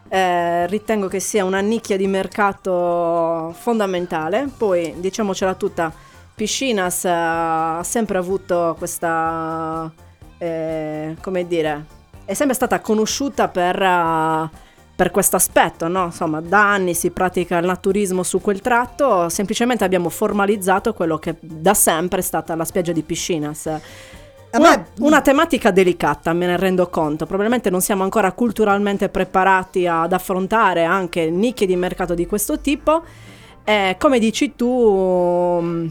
eh, ritengo che sia una nicchia di mercato fondamentale. Poi, diciamocela tutta, Piscinas eh, ha sempre avuto questa, eh, come dire, è sempre stata conosciuta per, eh, per questo aspetto, no? Insomma, da anni si pratica il naturismo su quel tratto, semplicemente abbiamo formalizzato quello che da sempre è stata la spiaggia di Piscinas. Una, una tematica delicata, me ne rendo conto. Probabilmente non siamo ancora culturalmente preparati ad affrontare anche nicchie di mercato di questo tipo. E come dici tu, mh,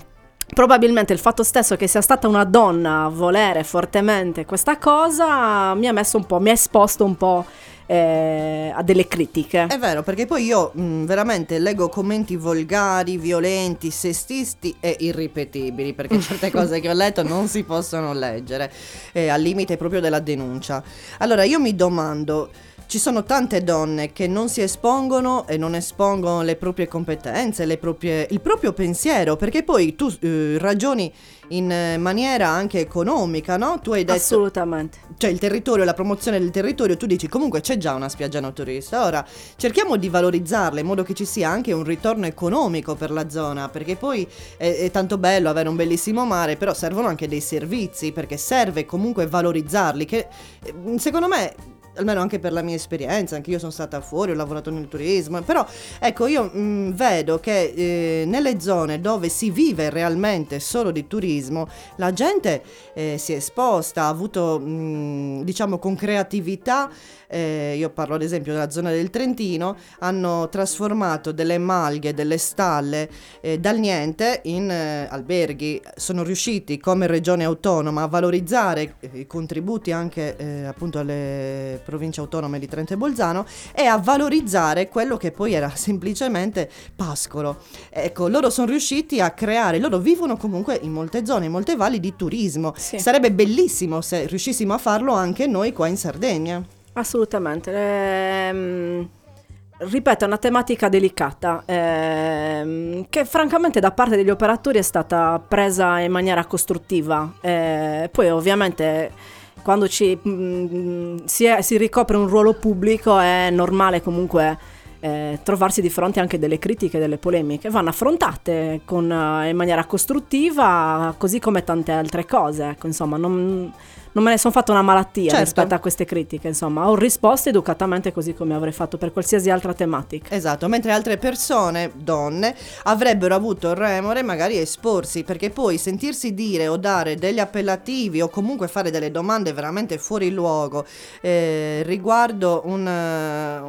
probabilmente il fatto stesso che sia stata una donna a volere fortemente questa cosa mi ha messo un po', mi ha esposto un po' eh, a delle critiche. È vero, perché poi io mh, veramente leggo commenti volgari, violenti, sessisti e irripetibili, perché <laughs> certe cose che ho letto non si possono leggere, eh, al limite proprio della denuncia. Allora io mi domando, ci sono tante donne che non si espongono e non espongono le proprie competenze, le proprie- il proprio pensiero, perché poi tu eh, ragioni in eh, maniera anche economica, no? Tu hai detto Assolutamente. cioè il territorio, la promozione del territorio, tu dici comunque c'è già una spiaggia naturista, ora cerchiamo di valorizzarla in modo che ci sia anche un ritorno economico per la zona, perché poi è, è tanto bello avere un bellissimo mare, però servono anche dei servizi, perché serve comunque valorizzarli, che eh, secondo me... Almeno anche per la mia esperienza, anche io sono stata fuori, ho lavorato nel turismo, però ecco io mh, vedo che eh, nelle zone dove si vive realmente solo di turismo, la gente eh, si è esposta, ha avuto, mh, diciamo, con creatività, eh, io parlo ad esempio della zona del Trentino, hanno trasformato delle malghe, delle stalle eh, dal niente in eh, alberghi. Sono riusciti come regione autonoma a valorizzare eh, i contributi anche appunto alle province autonome di Trento e Bolzano e a valorizzare quello che poi era semplicemente pascolo. Ecco, loro sono riusciti a creare, loro vivono comunque in molte zone, in molte valli di turismo. Sì. Sarebbe bellissimo se riuscissimo a farlo anche noi qua in Sardegna. Assolutamente. Ehm, ripeto, è una tematica delicata ehm, che francamente da parte degli operatori è stata presa in maniera costruttiva. Eh, poi ovviamente quando ci, mm, si, è- si ricopre un ruolo pubblico è normale comunque eh, trovarsi di fronte anche delle critiche, delle polemiche. Vanno affrontate con, eh, in maniera costruttiva, così come tante altre cose. Ecco, insomma, non, non me ne sono fatta una malattia Certo. rispetto a queste critiche. Insomma, ho risposto educatamente così come avrei fatto per qualsiasi altra tematica. Esatto, mentre altre persone, donne, avrebbero avuto il remore magari a esporsi, perché poi sentirsi dire o dare degli appellativi o comunque fare delle domande veramente fuori luogo eh, riguardo un, eh,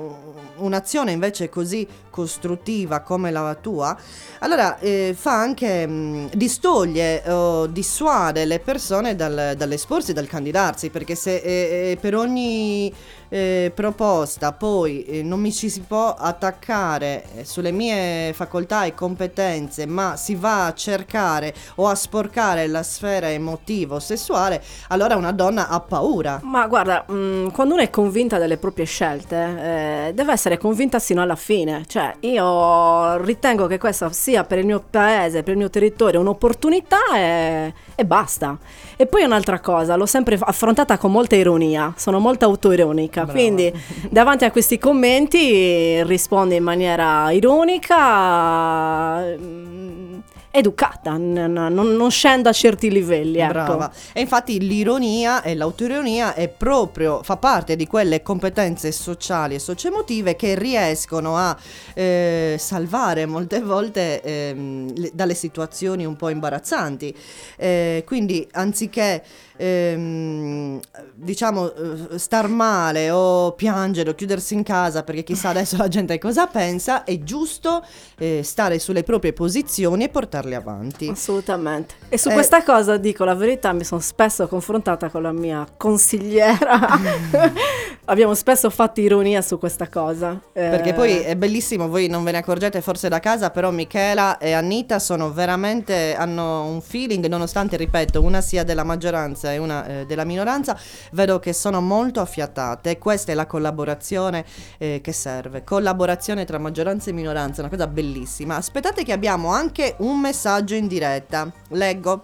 un'azione invece così costruttiva come la tua, allora eh, fa anche mh, distoglie o dissuade le persone dal- dall'esporsi, dal candidarsi, perché se eh, eh, per ogni eh, proposta poi eh, non mi ci si può attaccare eh, sulle mie facoltà e competenze, ma si va a cercare o a sporcare la sfera emotivo-sessuale, allora una donna ha paura. Ma guarda, mh, quando uno è convinta delle proprie scelte, eh, deve essere convinta sino alla fine. Cioè, io ritengo che questa sia per il mio paese, per il mio territorio, un'opportunità e, e basta. E poi un'altra cosa, l'ho sempre affrontata con molta ironia, sono molto autoironica, Brava. quindi <laughs> davanti a questi commenti rispondo in maniera ironica, mh, educata, non, non scendo a certi livelli. Ecco. Brava. E infatti l'ironia e l'autoironia è proprio, fa parte di quelle competenze sociali e socioemotive che riescono a eh, salvare molte volte le- dalle situazioni un po' imbarazzanti. Eh, quindi anziché ehm, diciamo eh, star male o piangere o chiudersi in casa perché chissà adesso la gente cosa pensa, è giusto eh, stare sulle proprie posizioni e portarle avanti. Assolutamente. E su Eh, questa cosa dico la verità, mi sono spesso confrontata con la mia consigliera. <laughs> Abbiamo spesso fatto ironia su questa cosa. Eh, Perché poi è bellissimo, voi non ve ne accorgete forse da casa, però Michela e Anita sono veramente, hanno un feeling, nonostante, ripeto, una sia della maggioranza e una eh, della minoranza, vedo che sono molto affiatate questa è la collaborazione eh, che serve. Collaborazione tra maggioranza e minoranza, una cosa bellissima. Aspettate che abbiamo anche un messaggio in diretta. Leggo.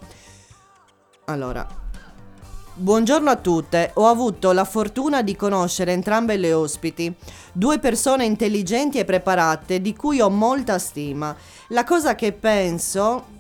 Allora, Buongiorno a tutte, ho avuto la fortuna di conoscere entrambe le ospiti, due persone intelligenti e preparate di cui ho molta stima. La cosa che penso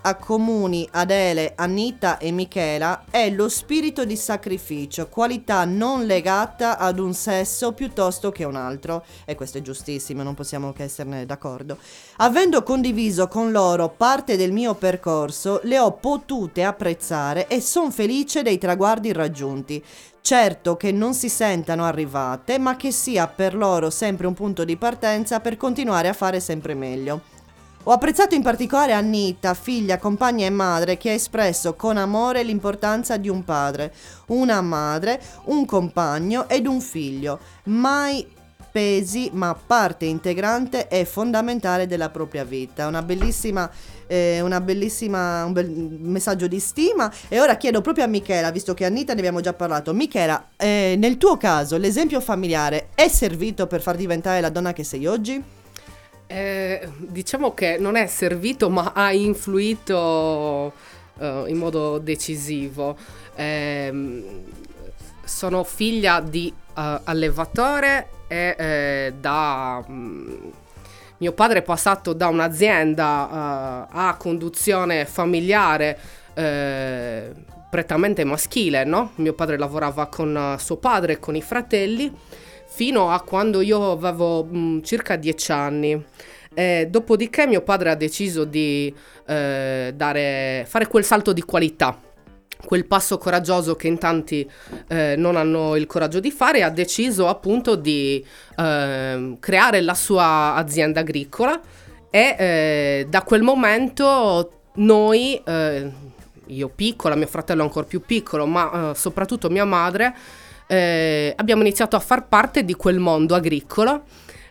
accomuni Adele, Anita e Michela è lo spirito di sacrificio, qualità non legata ad un sesso piuttosto che un altro. E questo è giustissimo, non possiamo che esserne d'accordo. Avendo condiviso con loro parte del mio percorso, le ho potute apprezzare e sono felice dei traguardi raggiunti. Certo che non si sentano arrivate, ma che sia per loro sempre un punto di partenza per continuare a fare sempre meglio. Ho apprezzato in particolare Anita, figlia, compagna e madre, che ha espresso con amore l'importanza di un padre, una madre, un compagno ed un figlio. Mai pesi, ma parte integrante e fondamentale della propria vita. Una bellissima, eh, una bellissima un bel messaggio di stima. E ora chiedo proprio a Michela, visto che Anita ne abbiamo già parlato. Michela, eh, nel tuo caso l'esempio familiare è servito per far diventare la donna che sei oggi? Eh, diciamo che non è servito, ma ha influito eh, in modo decisivo. Ehm, sono figlia di eh, allevatore e eh, da... mm, mio padre è passato da un'azienda eh, a conduzione familiare eh, prettamente maschile, no? Mio padre lavorava con eh, suo padre e con i fratelli fino a quando io avevo mm, circa 10 anni. Eh, dopodiché mio padre ha deciso di eh, dare, fare quel salto di qualità, quel passo coraggioso che in tanti eh, non hanno il coraggio di fare e ha deciso appunto di ehm, creare la sua azienda agricola e eh, da quel momento noi, eh, io piccola, mio fratello ancora più piccolo, ma eh, soprattutto mia madre, eh, abbiamo iniziato a far parte di quel mondo agricolo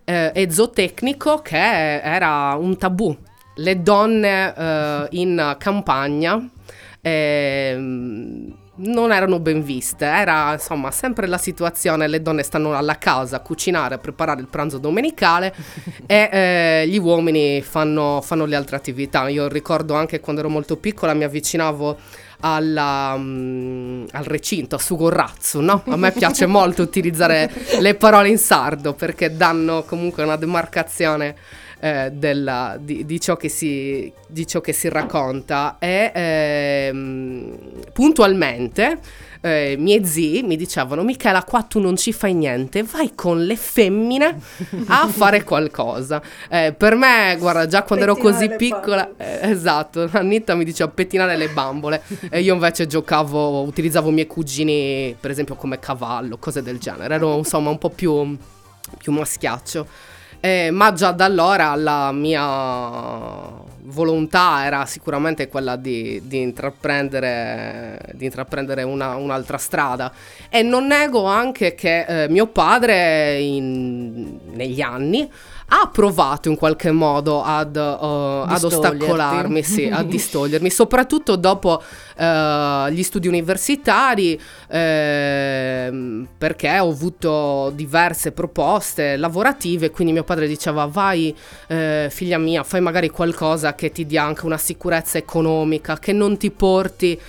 eh, e zootecnico che era un tabù. Le donne eh, in campagna ehm, non erano ben viste, era insomma sempre la situazione, le donne stanno alla casa a cucinare, a preparare il pranzo domenicale <laughs> e eh, gli uomini fanno, fanno le altre attività. Io ricordo anche quando ero molto piccola mi avvicinavo alla, mm, al recinto, a Sugorrazzo, no? A me piace <laughs> molto utilizzare le parole in sardo perché danno comunque una demarcazione eh, della- di, di ciò che si, di ciò che si racconta e ehm, puntualmente eh, miei zii mi dicevano Michela qua tu non ci fai niente vai con le femmine a <laughs> fare qualcosa. Eh, per me guarda già quando ero Pettinare così le piccola eh, esatto Anita mi diceva pettinare le bambole. E io invece giocavo utilizzavo i miei cugini per esempio come cavallo cose del genere. Ero insomma un po' più, più maschiaccio eh, ma già da allora la mia volontà era sicuramente quella di, di intraprendere, di intraprendere una- un'altra strada. E non nego anche che eh, mio padre in- negli anni ha provato in qualche modo ad, eh, ad ostacolarmi, sì, a <laughs> distogliermi, soprattutto dopo eh, gli studi universitari, ehm, perché ho avuto diverse proposte lavorative, quindi mio padre diceva vai eh, figlia mia, fai magari qualcosa che ti dia anche una sicurezza economica, che non ti porti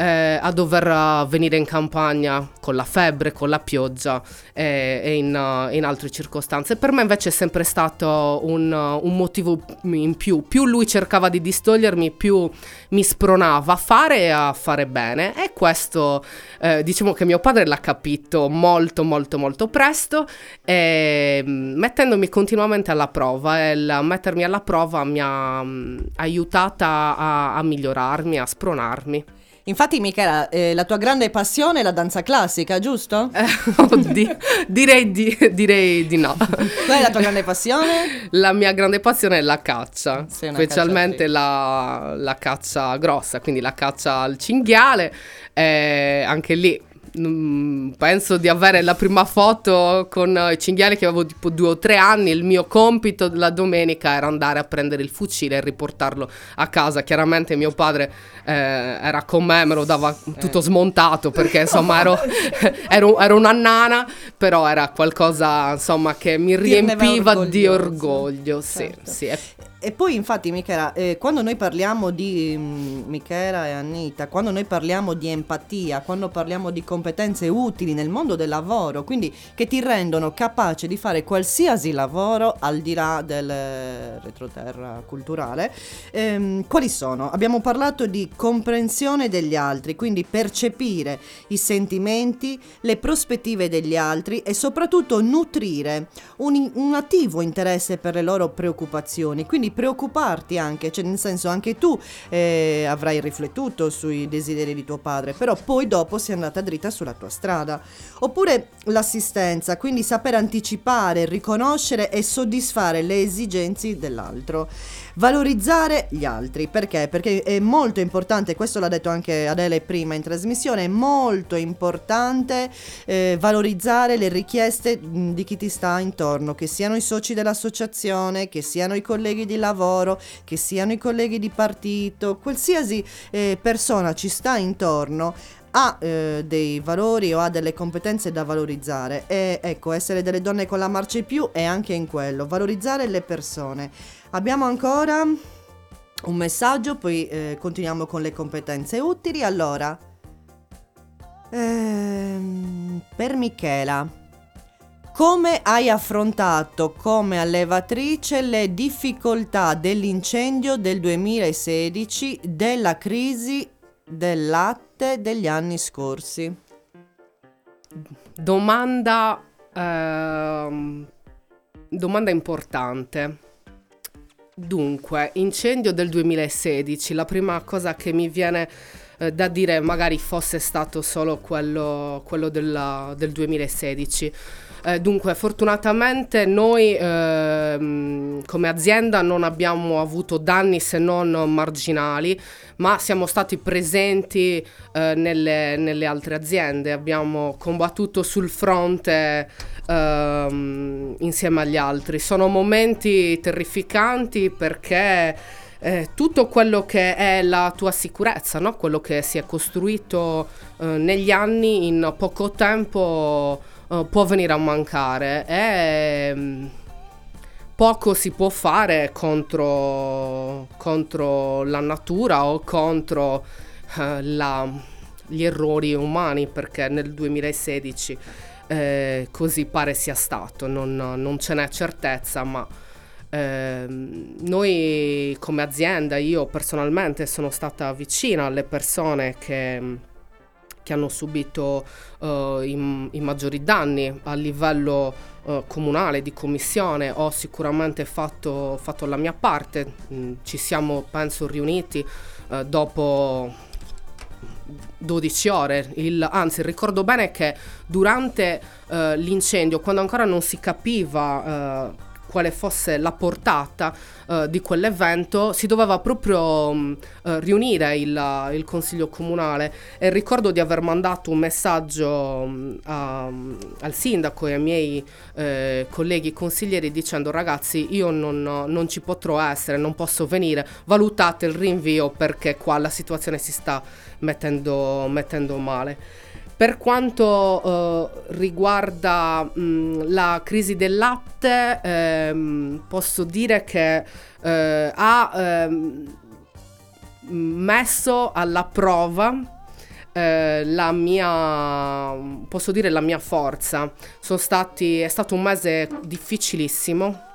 eh, a dover eh, venire in campagna con la febbre, con la pioggia eh, e in, eh, in altre circostanze. Per me invece è sempre stato un, eh, un motivo in più. Più lui cercava di distogliermi, più mi spronava a fare e a fare bene. E questo eh, diciamo che mio padre l'ha capito molto molto molto presto e mm, mettendomi continuamente alla prova e il mettermi alla prova mi ha mm, aiutata a, a migliorarmi, a spronarmi. Infatti, Michela, eh, la tua grande passione è la danza classica, giusto? Eh, <laughs> oddio, direi di, direi di no. Qual è la tua grande passione? La mia grande passione è la caccia, specialmente la, la caccia grossa, quindi la caccia al cinghiale. eh, anche lì penso di avere la prima foto con eh, i cinghiali che avevo tipo due o tre anni. Il mio compito la domenica era andare a prendere il fucile e riportarlo a casa. Chiaramente mio padre eh, era con me, me lo dava tutto smontato perché insomma ero, <laughs> <laughs> ero, ero una nana, però era qualcosa insomma che mi riempiva di orgoglio. Sì, Certo. sì. E- poi infatti Michela, eh, quando noi parliamo di mm, Michela e Anita, quando noi parliamo di empatia, quando parliamo di competenze utili nel mondo del lavoro, quindi che ti rendono capace di fare qualsiasi lavoro al di là del eh, retroterra culturale, ehm, quali sono? Abbiamo parlato di comprensione degli altri, quindi percepire i sentimenti, le prospettive degli altri e soprattutto nutrire un, un attivo interesse per le loro preoccupazioni, quindi preoccuparti anche, cioè nel senso anche tu eh, avrai riflettuto sui desideri di tuo padre, però poi dopo sei andata dritta sulla tua strada. Oppure l'assistenza, quindi saper anticipare, riconoscere e soddisfare le esigenze dell'altro. Valorizzare gli altri, perché? Perché è molto importante, questo l'ha detto anche Adele prima in trasmissione, è molto importante eh, valorizzare le richieste mh, di chi ti sta intorno, che siano i soci dell'associazione, che siano i colleghi di lavoro, che siano i colleghi di partito, qualsiasi eh, persona ci sta intorno ha eh, dei valori o ha delle competenze da valorizzare. E ecco essere delle donne con la marcia in più è anche in quello valorizzare le persone abbiamo ancora un messaggio poi eh, continuiamo con le competenze utili allora ehm, per Michela come hai affrontato come allevatrice le difficoltà dell'incendio del 2016 della crisi del latte degli anni scorsi? Domanda, ehm, domanda importante. Dunque, incendio del 2016, la prima cosa che mi viene eh, da dire magari fosse stato solo quello, quello della- del 2016. Eh, dunque, fortunatamente noi ehm, come azienda non abbiamo avuto danni se non marginali, ma siamo stati presenti eh, nelle, nelle altre aziende. Abbiamo combattuto sul fronte ehm, insieme agli altri. Sono momenti terrificanti perché eh, tutto quello che è la tua sicurezza, no? quello che si è costruito eh, negli anni in poco tempo eh, può venire a mancare e mm, poco si può fare contro, contro la natura o contro eh, la- gli errori umani perché nel 2016 eh, così pare sia stato, non, non ce n'è certezza ma Ehm, noi come azienda, io personalmente sono stata vicina alle persone che, che hanno subito eh, i, i maggiori danni a livello eh, comunale, di commissione. Ho sicuramente fatto, fatto la mia parte, Mm, ci siamo penso riuniti eh, dopo 12 ore, il- anzi ricordo bene che durante eh, l'incendio, quando ancora non si capiva eh, quale fosse la portata eh, di quell'evento, si doveva proprio mh, eh, riunire il, il consiglio comunale e ricordo di aver mandato un messaggio mh, a- al sindaco e ai miei eh, colleghi consiglieri dicendo ragazzi io non, non ci potrò essere, non posso venire, valutate il rinvio perché qua la situazione si sta mettendo, mettendo male. Per quanto eh, riguarda mh, la crisi del latte, ehm, posso dire che eh, ha ehm, messo alla prova eh, la mia, posso dire la mia forza. Sono stati, è stato un mese difficilissimo.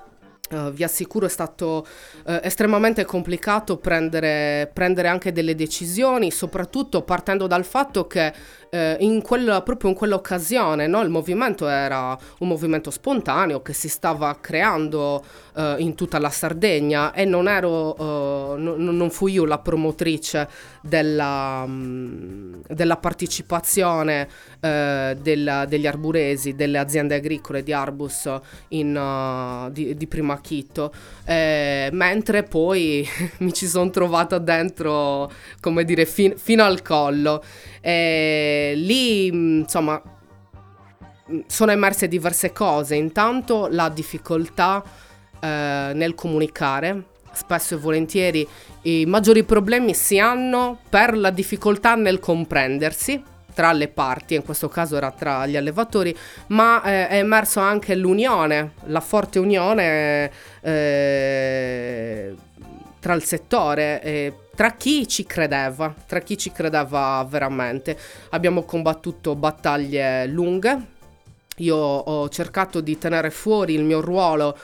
eh, vi assicuro è stato eh, estremamente complicato prendere, prendere anche delle decisioni, soprattutto partendo dal fatto che eh, in quella- proprio in quell'occasione no, il movimento era un movimento spontaneo che si stava creando eh, in tutta la Sardegna e non ero, eh, no- non fui io la promotrice della, mm, della partecipazione eh, della- degli arburesi, delle aziende agricole di Arbus in, uh, di, di primo acchitto, eh, mentre poi <laughs> mi ci sono trovata dentro, come dire, fin- fino al collo. E lì, mh, insomma, mh, sono emerse diverse cose. Intanto la difficoltà eh, nel comunicare. Spesso e volentieri i maggiori problemi si hanno per la difficoltà nel comprendersi tra le parti, in questo caso era tra gli allevatori, ma eh, è emerso anche l'unione, la forte unione eh, tra il settore, eh, tra chi ci credeva, tra chi ci credeva veramente. Abbiamo combattuto battaglie lunghe, io ho cercato di tenere fuori il mio ruolo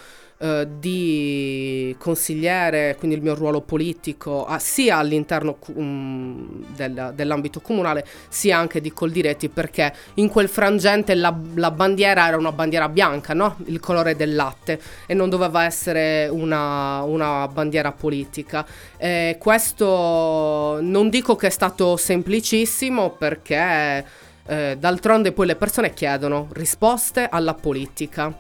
eh, di consigliere, quindi il mio ruolo politico, ah, sia all'interno mm, del- dell'ambito comunale, sia anche di Coldiretti, perché in quel frangente la, la bandiera era una bandiera bianca, no? il colore del latte, e non doveva essere una, una bandiera politica. Eh, questo non dico che è stato semplicissimo perché eh, d'altronde poi le persone chiedono risposte alla politica.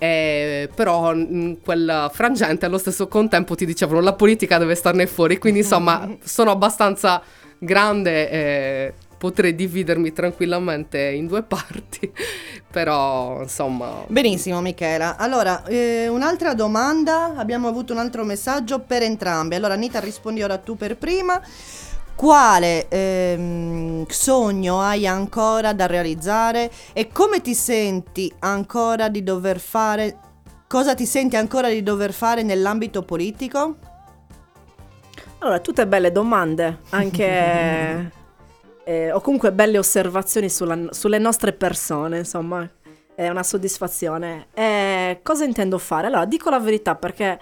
Eh, però in quel frangente allo stesso contempo ti dicevano la politica deve starne fuori, quindi insomma <laughs> sono abbastanza grande e potrei dividermi tranquillamente in due parti, <laughs> però insomma... Benissimo Michela, allora eh, un'altra domanda, abbiamo avuto un altro messaggio per entrambi, allora Anita rispondi ora tu per prima, quale ehm, sogno hai ancora da realizzare e come ti senti ancora di dover fare, cosa ti senti ancora di dover fare nell'ambito politico? Allora, tutte belle domande, anche <laughs> eh, o comunque belle osservazioni sulla- sulle nostre persone, insomma, è una soddisfazione. Eh, cosa intendo fare? Allora, dico la verità perché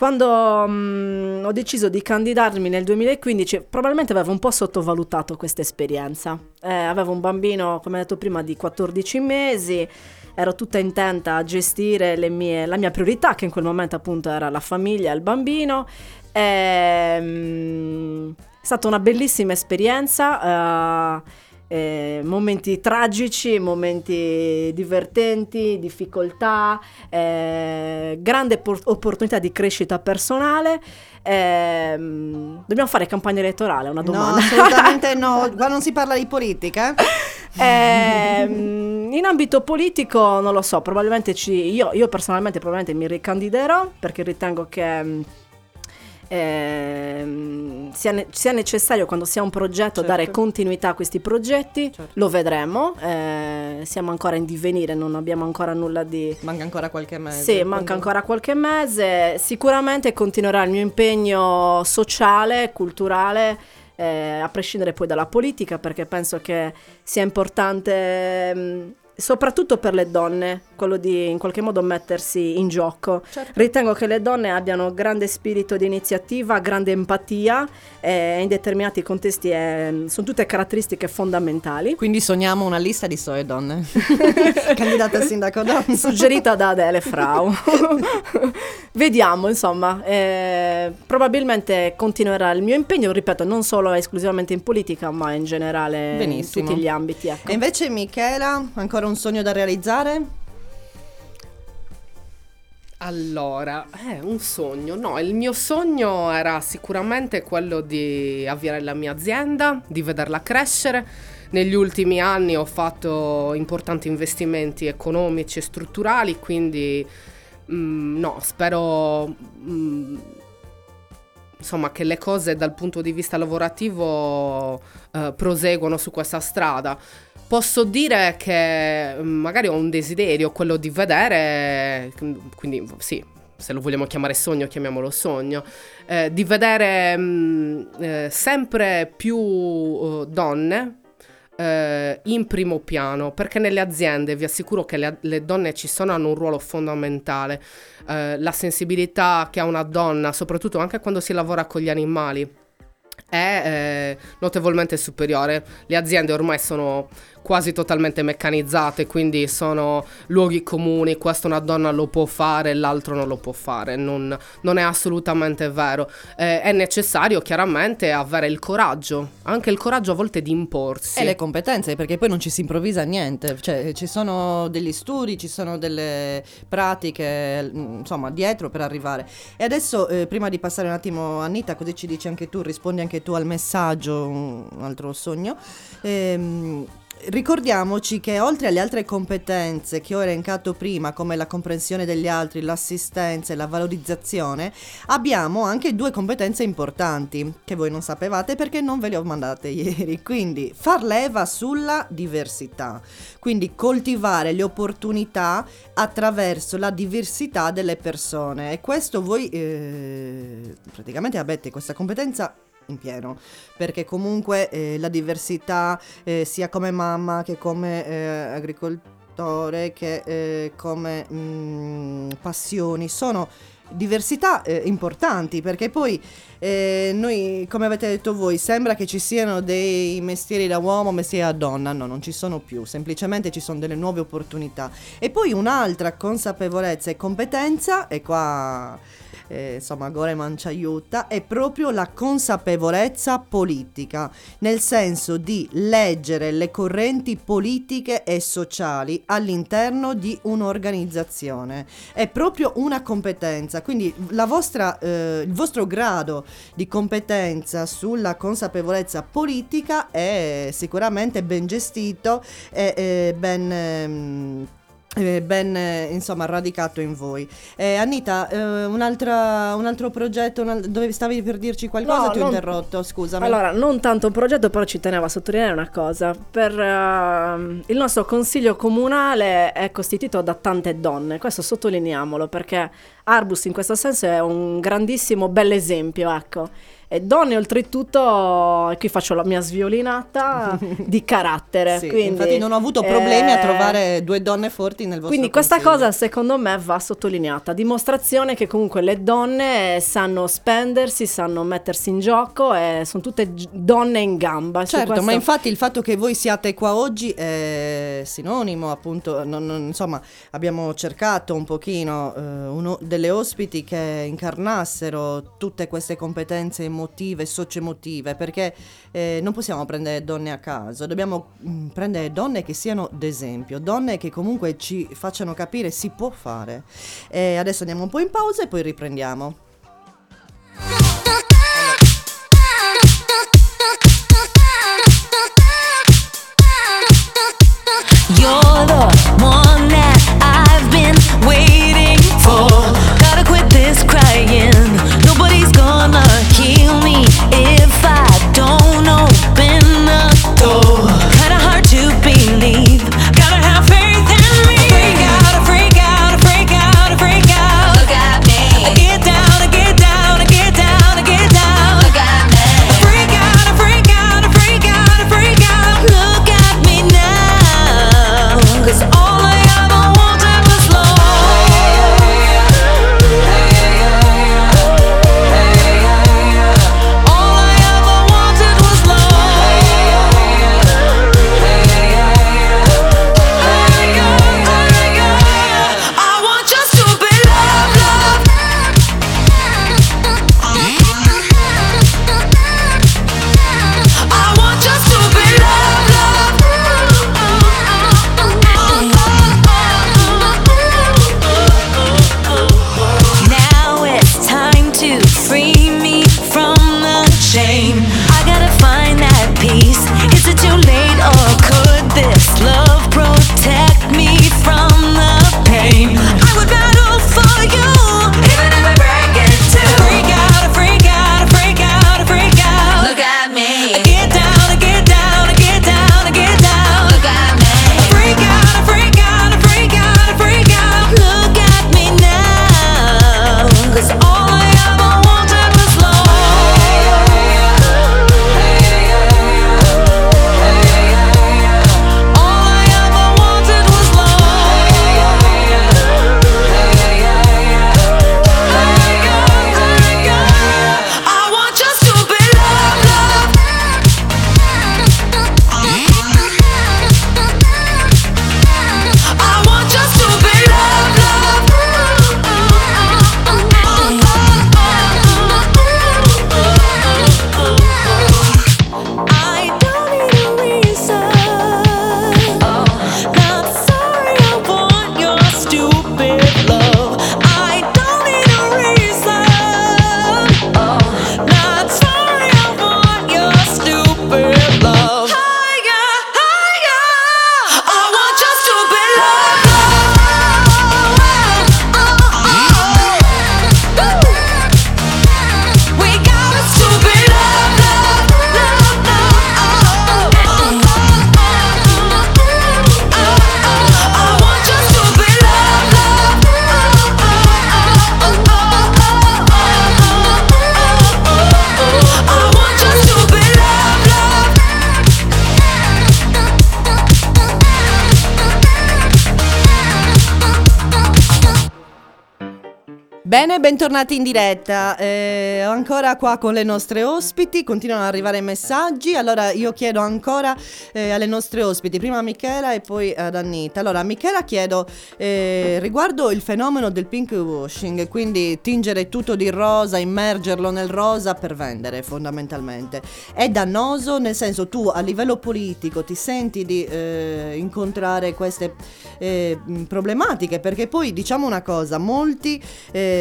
quando mm, ho deciso di candidarmi nel 2015, probabilmente avevo un po' sottovalutato questa esperienza. Eh, avevo un bambino, come detto prima, di 14 mesi. Ero tutta intenta a gestire mie- la mia priorità, che in quel momento appunto era la famiglia e il bambino. Ehm, è stata una bellissima esperienza, eh, eh, momenti tragici, momenti divertenti, difficoltà, eh, grande por- opportunità di crescita personale. Ehm, dobbiamo fare campagna elettorale, è una No, domanda. assolutamente <laughs> no, qua non si parla di politica. Ehm, in ambito politico non lo so, probabilmente ci, io, io personalmente probabilmente mi ricandiderò perché ritengo che ehm, sia, ne- sia necessario quando si ha un progetto Certo. dare continuità a questi progetti, Certo. lo vedremo, eh, siamo ancora in divenire, non abbiamo ancora nulla di... Manca ancora qualche mese. Sì, manca quindi- ancora qualche mese. Sicuramente continuerà il mio impegno sociale, culturale, eh, a prescindere poi dalla politica, perché penso che sia importante, mh, soprattutto per le donne, quello di in qualche modo mettersi in gioco. Certo. Ritengo che le donne abbiano grande spirito di iniziativa, grande empatia, e in determinati contesti eh, sono tutte caratteristiche fondamentali. Quindi sogniamo una lista di sole donne. <laughs> Candidata a sindaco donna. suggerita da Adele Frau. <laughs> Vediamo, insomma, eh, probabilmente continuerà il mio impegno, ripeto, non solo esclusivamente in politica, ma in generale Benissimo. in tutti gli ambiti. Ecco. E invece Michela, ancora un sogno da realizzare? Allora, è un sogno. No, il mio sogno era sicuramente quello di avviare la mia azienda, di vederla crescere. Negli ultimi anni ho fatto importanti investimenti economici e strutturali, quindi mm, no, spero mm, insomma che le cose dal punto di vista lavorativo eh, proseguono su questa strada. Posso dire che mm, magari ho un desiderio, quello di vedere, quindi sì, se lo vogliamo chiamare sogno, chiamiamolo sogno, eh, di vedere mm, eh, sempre più eh, donne eh, in primo piano, perché nelle aziende vi assicuro che le, le donne ci sono, hanno un ruolo fondamentale. Eh, la sensibilità che ha una donna, soprattutto anche quando si lavora con gli animali, è eh, notevolmente superiore. Le aziende ormai sono quasi totalmente meccanizzate, quindi sono luoghi comuni, questo una donna lo può fare, l'altro non lo può fare, non, non è assolutamente vero. Eh, è necessario chiaramente avere il coraggio, anche il coraggio a volte di imporsi. E le competenze, perché poi non ci si improvvisa niente, cioè ci sono degli studi, ci sono delle pratiche, mm, insomma, dietro per arrivare. E adesso, eh, prima di passare un attimo a Anita, così ci dici anche tu, rispondi anche tu al messaggio, un altro sogno. ehm, Ricordiamoci che oltre alle altre competenze che ho elencato prima, come la comprensione degli altri, l'assistenza e la valorizzazione, abbiamo anche due competenze importanti che voi non sapevate perché non ve le ho mandate <laughs> ieri. Quindi far leva sulla diversità, quindi coltivare le opportunità attraverso la diversità delle persone e questo voi eh, praticamente avete questa competenza in pieno. Perché comunque eh, la diversità eh, sia come mamma che come eh, agricoltore che eh, come mm, passioni sono diversità eh, importanti. Perché poi eh, noi come avete detto voi sembra che ci siano dei mestieri da uomo mestieri da donna. No non ci sono più. Semplicemente ci sono delle nuove opportunità. E poi un'altra consapevolezza e competenza e qua eh, insomma Goreman ci aiuta, è proprio la consapevolezza politica, nel senso di leggere le correnti politiche e sociali all'interno di un'organizzazione. È proprio una competenza, quindi vostra, eh, il vostro grado di competenza sulla consapevolezza politica è sicuramente ben gestito e e ben... ehm, eh, ben eh, insomma radicato in voi. Eh, Anita, eh, un altro progetto, un al- dove stavi per dirci qualcosa? No, Ti ho non- interrotto, scusami. Allora, non tanto un progetto, però ci tenevo a sottolineare una cosa. Per, ehm, il nostro consiglio comunale è costituito da tante donne, questo sottolineiamolo perché Arbus in questo senso è un grandissimo bell'esempio, ecco. Donne oltretutto, qui faccio la mia sviolinata, <laughs> di carattere. Sì, quindi, infatti non ho avuto problemi a eh, trovare due donne forti nel vostro Quindi questa consiglio. cosa secondo me va sottolineata, dimostrazione che comunque le donne sanno spendersi, sanno mettersi in gioco e sono tutte gi- donne in gamba. Certo, questo- ma infatti il fatto che voi siate qua oggi è sinonimo, appunto, non- non- insomma, abbiamo cercato un pochino eh, uno- delle ospiti che incarnassero tutte queste competenze emotive, socioemotive, perché eh, non possiamo prendere donne a caso, dobbiamo mm, prendere donne che siano d'esempio, donne che comunque ci facciano capire si può fare. E adesso andiamo un po' in pausa e poi riprendiamo. Bene, bentornati in diretta. Eh, ancora qua con le nostre ospiti, continuano ad arrivare messaggi. Allora io chiedo ancora eh, alle nostre ospiti, prima a Michela e poi ad Annita. Allora, a Michela chiedo eh, riguardo il fenomeno del pink washing, quindi tingere tutto di rosa, immergerlo nel rosa per vendere fondamentalmente. È dannoso nel senso tu a livello politico ti senti di eh, incontrare queste eh, problematiche perché poi diciamo una cosa, molti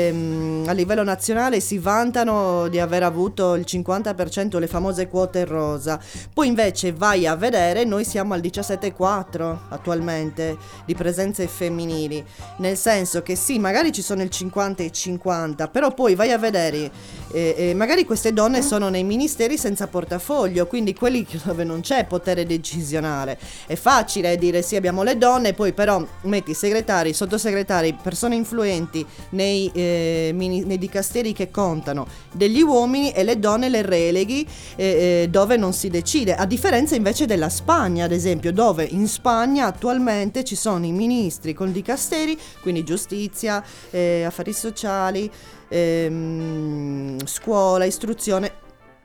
ehm, a livello nazionale si vantano di aver avuto il 50% le famose quote rosa, poi invece vai a vedere noi siamo al 17,4 attualmente di presenze femminili, nel senso che sì magari ci sono il 50 e il 50, però poi vai a vedere eh, eh, magari queste donne sono nei ministeri senza portafoglio, quindi quelli <laughs> dove non c'è potere decisionale. È facile dire sì abbiamo le donne, poi però metti segretari, sottosegretari, persone influenti nei, eh, mini- nei dicasteri che contano degli uomini e le donne le releghi eh, eh, dove non si decide, a differenza invece della Spagna ad esempio, dove in Spagna attualmente ci sono i ministri con dicasteri, quindi giustizia, eh, affari sociali, ehm, scuola, istruzione,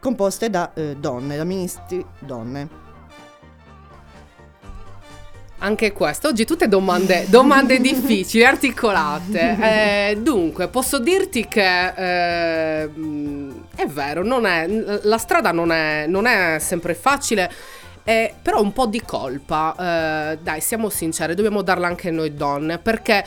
composte da eh, donne, da ministri donne. Anche questo, oggi tutte domande, domande difficili, articolate. <laughs> Eh, dunque, posso dirti che eh, è vero, non è, la strada non è, non è sempre facile. eh, però un po' di colpa, eh, dai, siamo sinceri, dobbiamo darla anche noi donne, perché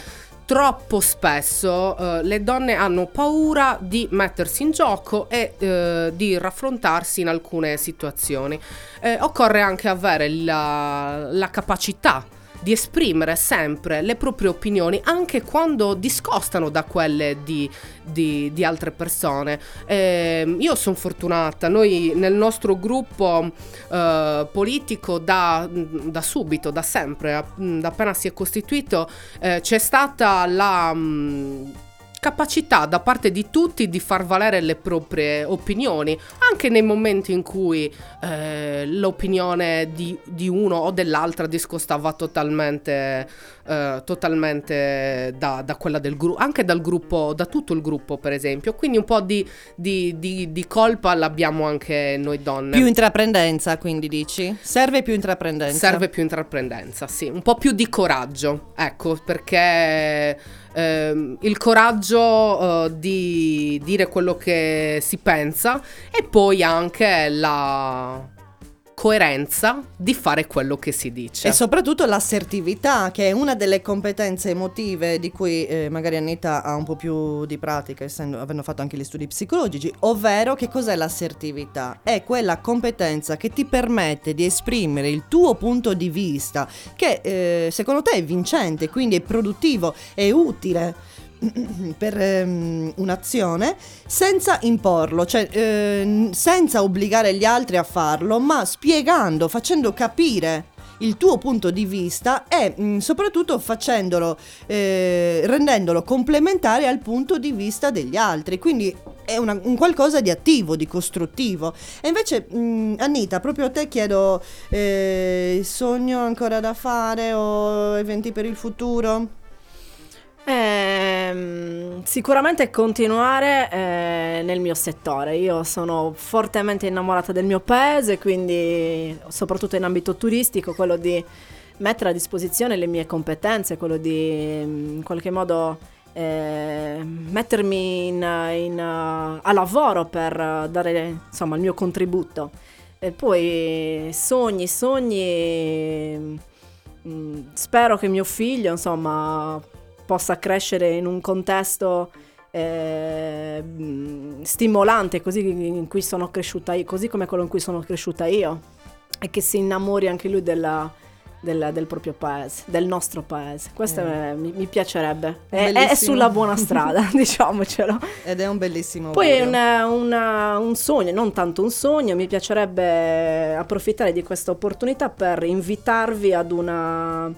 troppo spesso eh, le donne hanno paura di mettersi in gioco e eh, di raffrontarsi in alcune situazioni. Eh, occorre anche avere la, la capacità di esprimere sempre le proprie opinioni anche quando discostano da quelle di, di- di altre persone. Ehm, io sono fortunata, noi nel nostro gruppo eh, politico da, da subito, da sempre, da appena si è costituito, eh, c'è stata la... mm, capacità da parte di tutti di far valere le proprie opinioni, anche nei momenti in cui eh, l'opinione di, di uno o dell'altra discostava totalmente, eh, totalmente da, da quella del gruppo, anche dal gruppo, da tutto il gruppo per esempio. Quindi un po' di, di- di- di colpa l'abbiamo anche noi donne. Più intraprendenza, quindi dici? Serve più intraprendenza. Serve più intraprendenza, sì, un po' più di coraggio, ecco, perché ehm, il coraggio eh, di dire quello che si pensa e poi anche la coerenza di fare quello che si dice. E soprattutto l'assertività, che è una delle competenze emotive di cui eh, magari Anita ha un po' più di pratica, essendo, avendo fatto anche gli studi psicologici, ovvero che cos'è l'assertività? È quella competenza che ti permette di esprimere il tuo punto di vista, che eh, secondo te è vincente, quindi è produttivo, è utile <clears throat> per ehm, un'azione senza imporlo, cioè ehm, senza obbligare gli altri a farlo, ma spiegando, facendo capire il tuo punto di vista e mh, soprattutto facendolo, eh, rendendolo complementare al punto di vista degli altri. Quindi è una- un qualcosa di attivo, di costruttivo. E invece, mh, Anita, proprio a te chiedo, eh, sogno ancora da fare o eventi per il futuro? Ehm, sicuramente continuare eh, nel mio settore. Io sono fortemente innamorata del mio paese, quindi soprattutto in ambito turistico, quello di mettere a disposizione le mie competenze, quello di mm, in qualche modo eh, mettermi in, in, a lavoro per dare insomma il mio contributo. E poi sogni, sogni. mm, spero che mio figlio, insomma, possa crescere in un contesto eh, stimolante, così in cui sono cresciuta io, così come quello in cui sono cresciuta io, e che si innamori anche lui della- del, del proprio paese, del nostro paese. Questo Eh. eh, mi, mi piacerebbe. È, è sulla buona <laughs> strada, <laughs> diciamocelo. Ed è un bellissimo Poi è una- una- un sogno, non tanto un sogno, mi piacerebbe approfittare di questa opportunità per invitarvi ad una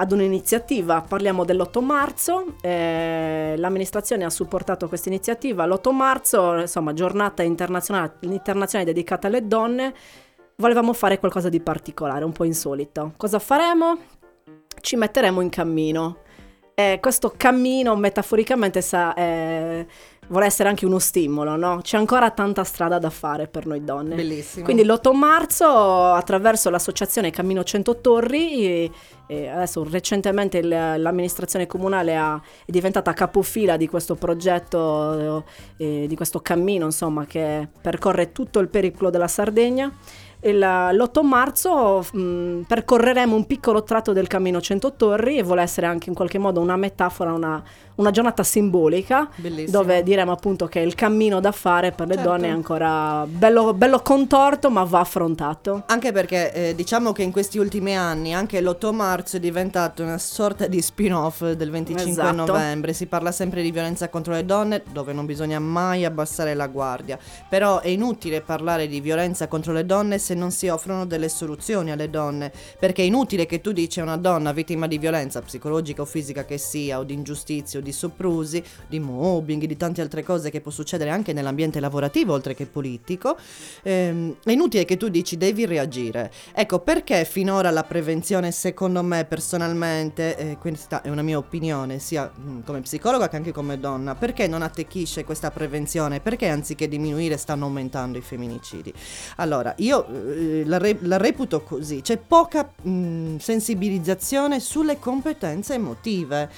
ad un'iniziativa, parliamo dell'8 marzo, eh, l'amministrazione ha supportato questa iniziativa, l'8 marzo, insomma, giornata internazionale, internazionale dedicata alle donne, volevamo fare qualcosa di particolare, un po' insolito. Cosa faremo? Ci metteremo in cammino eh, questo cammino metaforicamente sa, eh, vuole essere anche uno stimolo, no? C'è ancora tanta strada da fare per noi donne. Bellissimo. Quindi l'8 marzo, attraverso l'associazione Cammino 100 Torri, e, e adesso recentemente l'amministrazione comunale ha- è diventata capofila di questo progetto, eh, di questo cammino, insomma, che percorre tutto il pericolo della Sardegna. Il- L'8 marzo mh, percorreremo un piccolo tratto del cammino 100 Torri e vuole essere anche in qualche modo una metafora, una, una giornata simbolica Bellissimo. dove diremo appunto che il cammino da fare per le Certo. donne è ancora bello, bello contorto ma va affrontato. Anche perché eh, diciamo che in questi ultimi anni anche l'8 marzo è diventato una sorta di spin-off del 25 Esatto. novembre. Si parla sempre di violenza contro le donne, dove non bisogna mai abbassare la guardia. Però è inutile parlare di violenza contro le donne se non si offrono delle soluzioni alle donne. Perché è inutile che tu dici a una donna vittima di violenza psicologica o fisica che sia, o di ingiustizie o di soprusi, di mobbing, di tante altre cose che può succedere anche nell'ambiente lavorativo oltre che politico, ehm, è inutile che tu dici devi reagire. Ecco perché finora la prevenzione, secondo me personalmente, eh, questa è una mia opinione, sia mm, come psicologa che anche come donna, perché non attecchisce questa prevenzione? Perché anziché diminuire stanno aumentando i femminicidi? Allora, io la, re- la reputo così, c'è poca mm, sensibilizzazione sulle competenze emotive.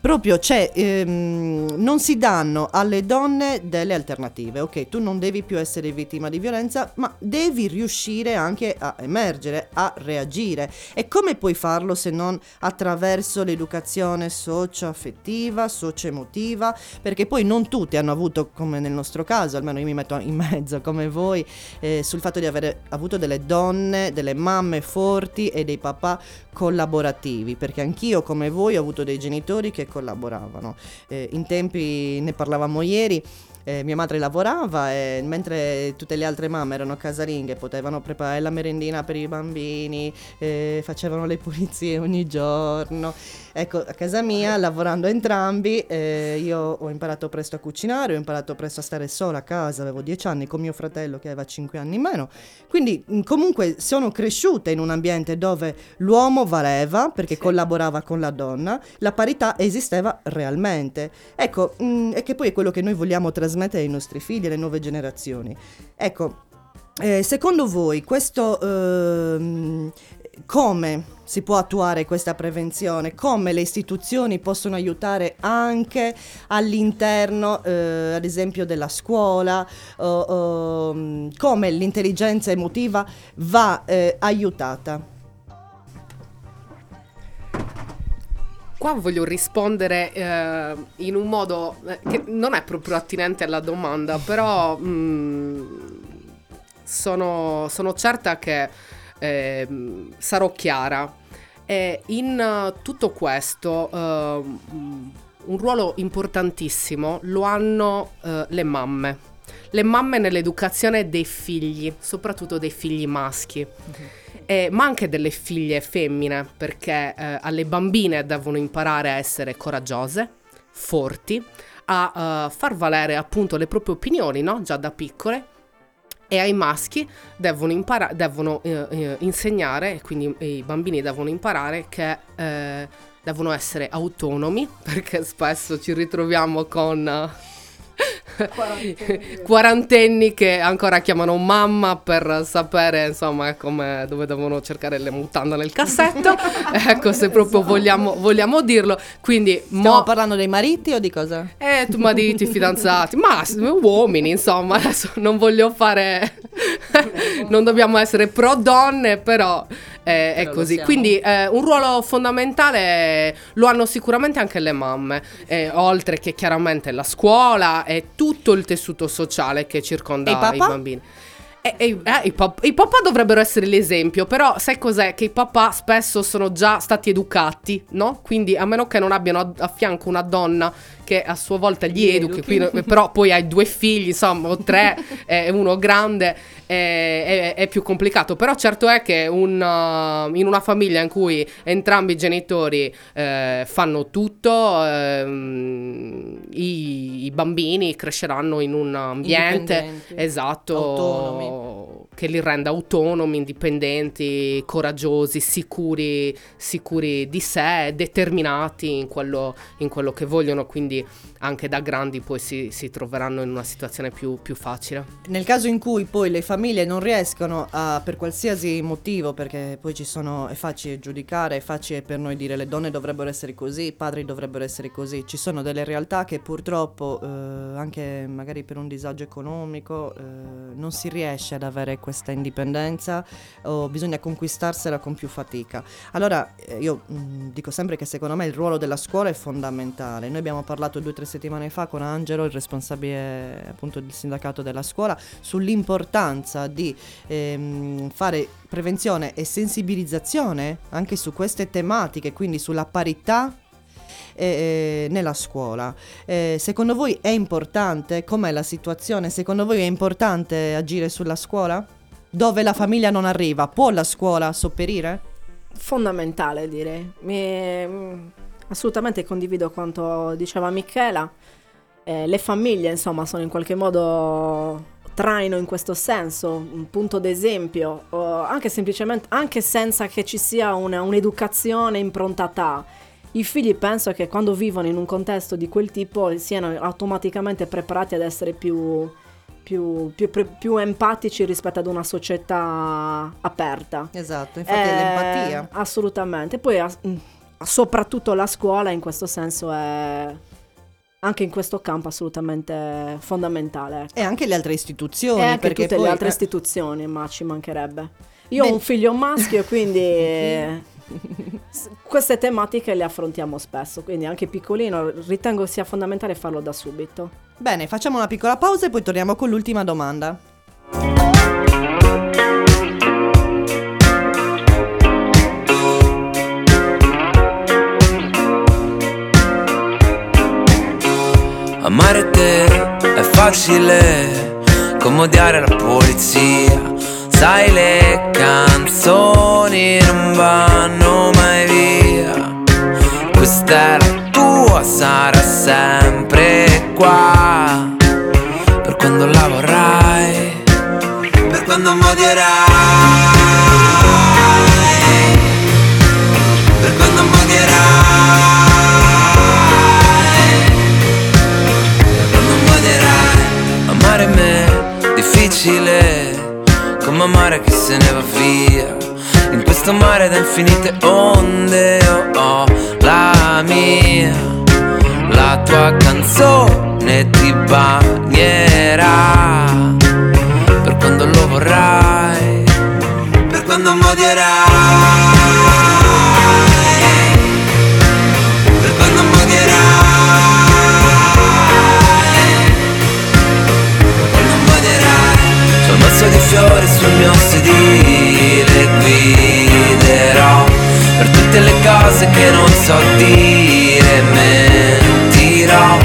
Proprio c'è, ehm, non si danno alle donne delle alternative. Ok, tu non devi più essere vittima di violenza, ma devi riuscire anche a emergere, a reagire. E come puoi farlo se non attraverso l'educazione socio-affettiva, socio-emotiva? Perché poi non tutti hanno avuto, come nel nostro caso, almeno io mi metto in mezzo come voi, eh, sul fatto di aver avuto delle donne, delle mamme forti e dei papà collaborativi, perché anch'io come voi ho avuto dei genitori che collaboravano. Eh, in tempi, ne parlavamo ieri, eh, mia madre lavorava e mentre tutte le altre mamme erano casalinghe potevano preparare la merendina per i bambini, eh, facevano le pulizie ogni giorno. Ecco, a casa mia, lavorando entrambi, eh, io ho imparato presto a cucinare, ho imparato presto a stare sola a casa, avevo dieci anni con mio fratello che aveva cinque anni in meno. Quindi mh, comunque sono cresciuta in un ambiente dove l'uomo valeva perché collaborava con la donna, la parità esisteva realmente. Ecco, mh, e che poi è quello che noi vogliamo trasmettere ai nostri figli, alle nuove generazioni. Ecco, eh, secondo voi questo ehm, come si può attuare questa prevenzione? Come le istituzioni possono aiutare anche all'interno, eh, ad esempio, della scuola? mm, come l'intelligenza emotiva va eh, aiutata? Qua voglio rispondere eh, in un modo eh, che non è proprio attinente alla domanda, però mm, sono, sono certa che ehm, sarò chiara. E in eh, tutto questo ehm, un ruolo importantissimo lo hanno eh, le mamme. Le mamme nell'educazione dei figli, soprattutto dei figli maschi. Eh, ma anche delle figlie femmine, perché eh, alle bambine devono imparare a essere coraggiose, forti, a eh, far valere appunto le proprie opinioni, no? Già da piccole. E ai maschi devono, impara- devono eh, eh, insegnare, quindi i bambini devono imparare che eh, devono essere autonomi, <laughs> perché spesso ci ritroviamo con... eh, quarantenni che ancora chiamano mamma per sapere insomma come, dove devono cercare le mutande nel cassetto. <laughs> Ecco se proprio vogliamo, vogliamo dirlo. Quindi Stiamo mo- parlando dei mariti o di cosa? eh, tu mariti, fidanzati, ma uomini, insomma, adesso non voglio fare... <laughs> non dobbiamo essere pro donne, però eh, è così. Quindi eh, un ruolo fondamentale lo hanno sicuramente anche le mamme, eh, oltre che chiaramente la scuola e tutto il tessuto sociale che circonda i bambini. E, e- eh, i, pap- i papà dovrebbero essere l'esempio, però sai cos'è? Che i papà spesso sono già stati educati, no? Quindi a meno che non abbiano a, a fianco una donna che a sua volta gli, educhi, educhi. qui- <laughs> però poi hai due figli, insomma, o tre, e uno grande, eh, è, è più complicato. Però certo è che un, uh, in una famiglia in cui entrambi i genitori eh, fanno tutto, ehm, i, i bambini cresceranno in un ambiente esatto autonomi. Che li renda autonomi, indipendenti, coraggiosi, sicuri, sicuri di sé, determinati in quello, in quello che vogliono, quindi anche da grandi poi si, si troveranno in una situazione più, più facile. Nel caso in cui poi le famiglie non riescono a, per qualsiasi motivo, perché poi ci sono, è facile giudicare, è facile per noi dire le donne dovrebbero essere così, i padri dovrebbero essere così, ci sono delle realtà che purtroppo, eh, anche magari per un disagio economico, eh, non si riesce ad avere questa indipendenza o bisogna conquistarsela con più fatica. Allora eh, io mh, dico sempre che secondo me il ruolo della scuola è fondamentale. Noi abbiamo parlato due o tre settimane fa con Angelo, il responsabile appunto del sindacato della scuola, sull'importanza di ehm, fare prevenzione e sensibilizzazione anche su queste tematiche, quindi sulla parità eh, nella scuola. Eh, secondo voi è importante? Com'è la situazione? Secondo voi è importante agire sulla scuola? Dove la famiglia non arriva, può la scuola sopperire? Fondamentale direi. Mi- assolutamente condivido quanto diceva Michela. Eh, le famiglie, insomma, sono in qualche modo traino in questo senso, un punto d'esempio, anche semplicemente, anche senza che ci sia una- un'educazione improntata. I figli penso che quando vivono in un contesto di quel tipo siano automaticamente preparati ad essere più, più, più- più- empatici rispetto ad una società aperta. Esatto, infatti è Eh, l'empatia. Assolutamente. Poi soprattutto la scuola in questo senso è anche in questo campo assolutamente fondamentale. ecco. E anche le altre istituzioni. E anche tutte poi, le altre eh, istituzioni, ma ci mancherebbe. Io ho Beh- un figlio maschio, <laughs> quindi <laughs> queste tematiche le affrontiamo spesso, quindi anche piccolino ritengo sia fondamentale farlo da subito. Bene, facciamo una piccola pausa e poi torniamo con l'ultima domanda. Facile come odiare la polizia. Sai le canzoni non vanno mai via. Questa è la tua, sarà sempre qua. Per quando la vorrai, per quando mi difficile Come amare chi se ne va via. In questo mare da infinite onde Io ho la mia La tua canzone ti bagnerà. Per quando lo vorrai Per quando modierai fiori sul mio sedile Guiderò per tutte le cose che non so dire Mentirò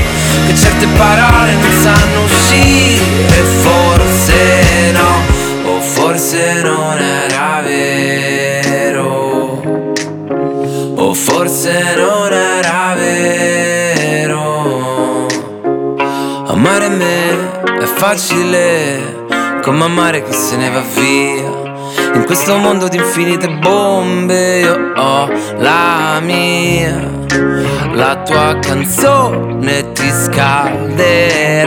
che certe parole non sanno uscire Forse no, o forse non era vero O forse non era vero. Amare me è facile come amare chi se ne va via. In questo mondo di infinite bombe io ho la mia. La tua canzone ti scalderà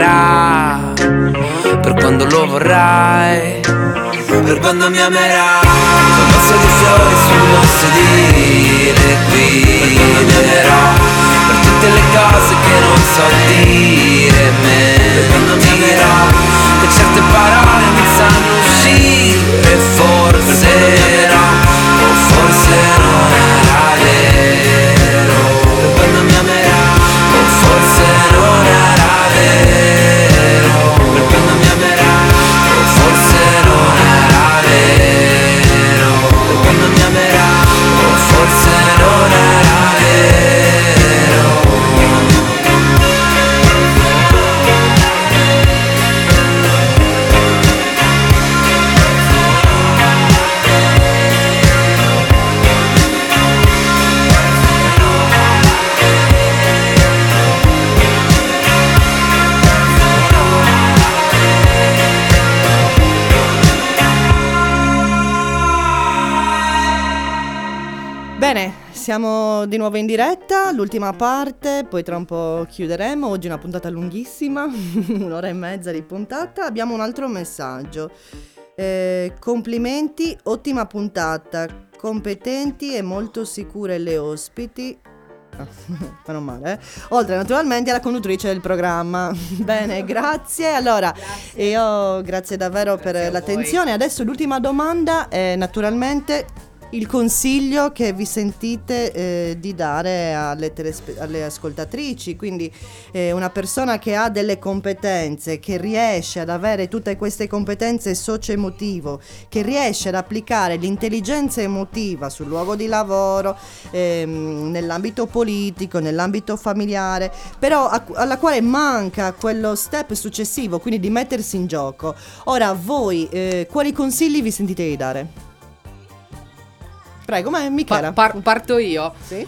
per quando lo vorrai, per quando mi amerai. Un mazzo di fiori sul mio sedile, guiderò per tutte le cose che non so dire, mentirò che certe parole non sanno uscire, forse no, o forse non era vero, siamo di nuovo in diretta, l'ultima parte, poi tra un po' chiuderemo. Oggi è una puntata lunghissima, <laughs> un'ora e mezza di puntata. Abbiamo un altro messaggio. Eh, complimenti, ottima puntata, competenti e molto sicure le ospiti. Ah, <laughs> Fanno male, eh? Oltre naturalmente alla conduttrice del programma. <laughs> Bene, grazie. Allora, io grazie davvero per l'attenzione. Adesso l'ultima domanda è naturalmente il consiglio che vi sentite eh, di dare alle, telespe- alle ascoltatrici, quindi eh, una persona che ha delle competenze, che riesce ad avere tutte queste competenze socio-emotivo, che riesce ad applicare l'intelligenza emotiva sul luogo di lavoro, ehm, nell'ambito politico, nell'ambito familiare, però a- alla quale manca quello step successivo, quindi di mettersi in gioco. Ora voi, eh, quali consigli vi sentite di dare? Prego, ma Michela. Pa- par- parto io. Sì?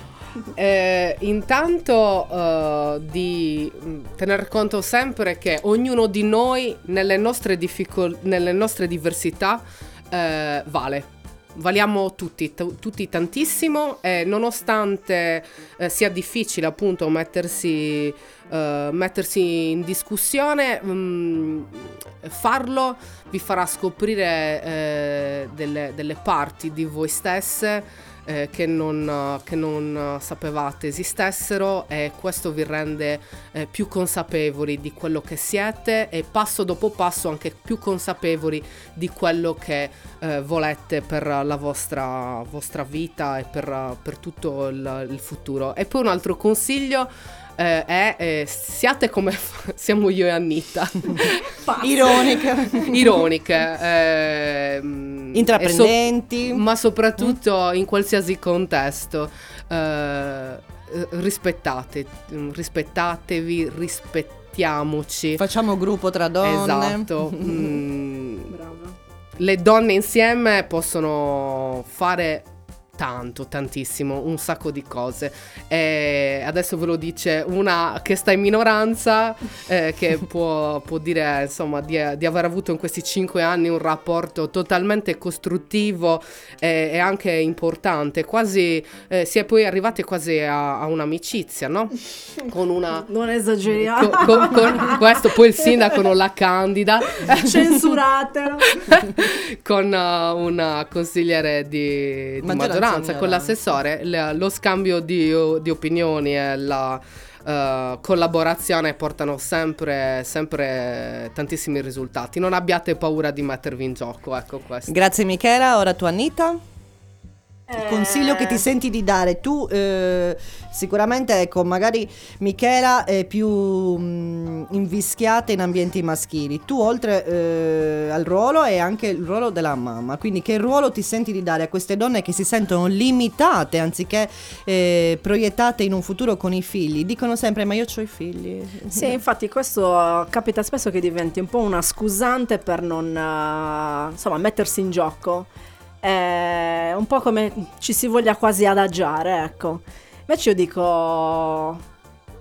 Eh, intanto eh, di mh, tener conto sempre che ognuno di noi nelle nostre, difficol- nelle nostre diversità eh, vale. Valiamo tutti, t- tutti tantissimo e nonostante eh, sia difficile appunto mettersi, eh, mettersi in discussione, mh, farlo vi farà scoprire eh, delle, delle parti di voi stesse eh, che, non, che non sapevate esistessero e questo vi rende eh, più consapevoli di quello che siete e passo dopo passo anche più consapevoli di quello che eh, volete per la vostra, vostra vita e per, per tutto il, il futuro. E poi un altro consiglio eh, è eh, siate come f- <laughs> siamo io e Anita. Ironica. Ironiche. ehm, Intraprendenti. so- ma soprattutto in qualsiasi contesto. eh, rispettate, rispettatevi, rispettiamoci. Facciamo gruppo tra donne. Esatto. <laughs> mm, Brava. le donne insieme possono fare tanto, tantissimo, un sacco di cose. E adesso ve lo dice una che sta in minoranza, eh, che <laughs> può, può dire insomma di, di aver avuto in questi cinque anni un rapporto totalmente costruttivo e, e anche importante. Quasi eh, si è poi arrivati quasi a, a un'amicizia, no? Con una. <laughs> Non esageriamo. co- co- con questo poi il sindaco non la candida <laughs> Censuratelo. con uh, una consigliere di, di Maggioranza maggioranza, con l'assessore, le- lo scambio di, di opinioni e la uh, collaborazione portano sempre, sempre tantissimi risultati. Non abbiate paura di mettervi in gioco, ecco questo. Grazie Michela, ora tu Anita. Eh. Il consiglio che ti senti di dare tu eh, sicuramente ecco magari Michela è più mh, invischiata in ambienti maschili tu oltre eh, al ruolo hai anche il ruolo della mamma quindi che ruolo ti senti di dare a queste donne che si sentono limitate anziché eh, proiettate in un futuro con i figli dicono sempre ma io ho i figli Sì, <laughs> infatti questo capita spesso che diventi un po' una scusante per non eh, insomma mettersi in gioco. È un po' come ci si voglia quasi adagiare, ecco. Invece io dico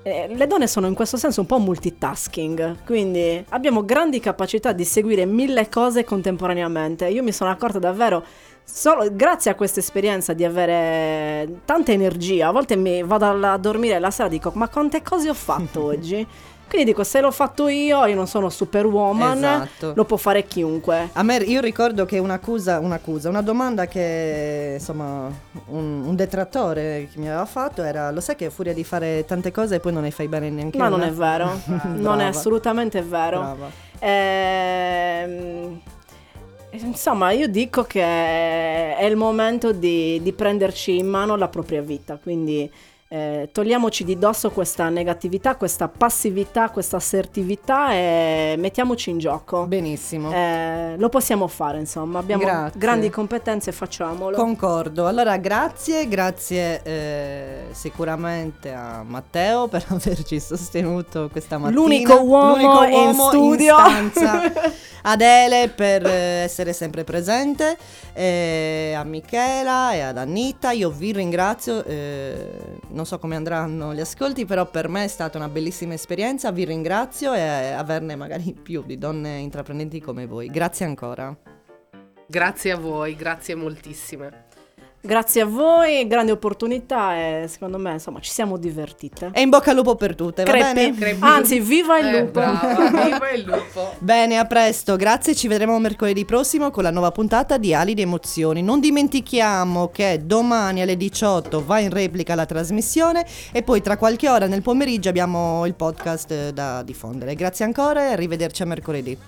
eh, le donne sono in questo senso un po' multitasking, quindi abbiamo grandi capacità di seguire mille cose contemporaneamente. Io mi sono accorta davvero solo grazie a questa esperienza di avere tanta energia. A volte mi vado a dormire la sera e dico "Ma quante cose ho fatto <laughs> oggi?" Quindi dico "Se l'ho fatto io, io non sono superwoman, Esatto. lo può fare chiunque". A me, io ricordo che un'accusa, un'accusa, una domanda che insomma un, un detrattore che mi aveva fatto era: Lo sai che a furia di fare tante cose poi non ne fai bene neanche Ma una? non è vero, <laughs> non Brava. è assolutamente vero. Brava. Ehm, Insomma, io dico che è il momento di, di prenderci in mano la propria vita, quindi eh, togliamoci di dosso questa negatività, questa passività, questa assertività e mettiamoci in gioco. Benissimo. Eh, lo possiamo fare, insomma, abbiamo Grazie. grandi competenze, facciamolo. Concordo. Allora, grazie, grazie eh, sicuramente a Matteo <laughs> per averci sostenuto questa mattina. L'unico uomo in studio. stanza. <laughs> Adele per eh, essere sempre presente, eh, a Michela e ad Anita. Io vi ringrazio. Non so come andranno gli ascolti, però per me è stata una bellissima esperienza. Vi ringrazio e averne magari più di donne intraprendenti come voi. Grazie ancora. Grazie a voi, grazie moltissime. Grazie a voi, grande opportunità e secondo me insomma ci siamo divertite. E in bocca al lupo per tutte, va Crepi. bene? Anzi, viva il Eh, lupo! brava, <laughs> viva il lupo. Bene, a presto, grazie, ci vedremo mercoledì prossimo con la nuova puntata di Ali di Emozioni. Non dimentichiamo che domani alle 18 va in replica la trasmissione e poi tra qualche ora nel pomeriggio abbiamo il podcast eh, da diffondere. Grazie ancora e arrivederci a mercoledì.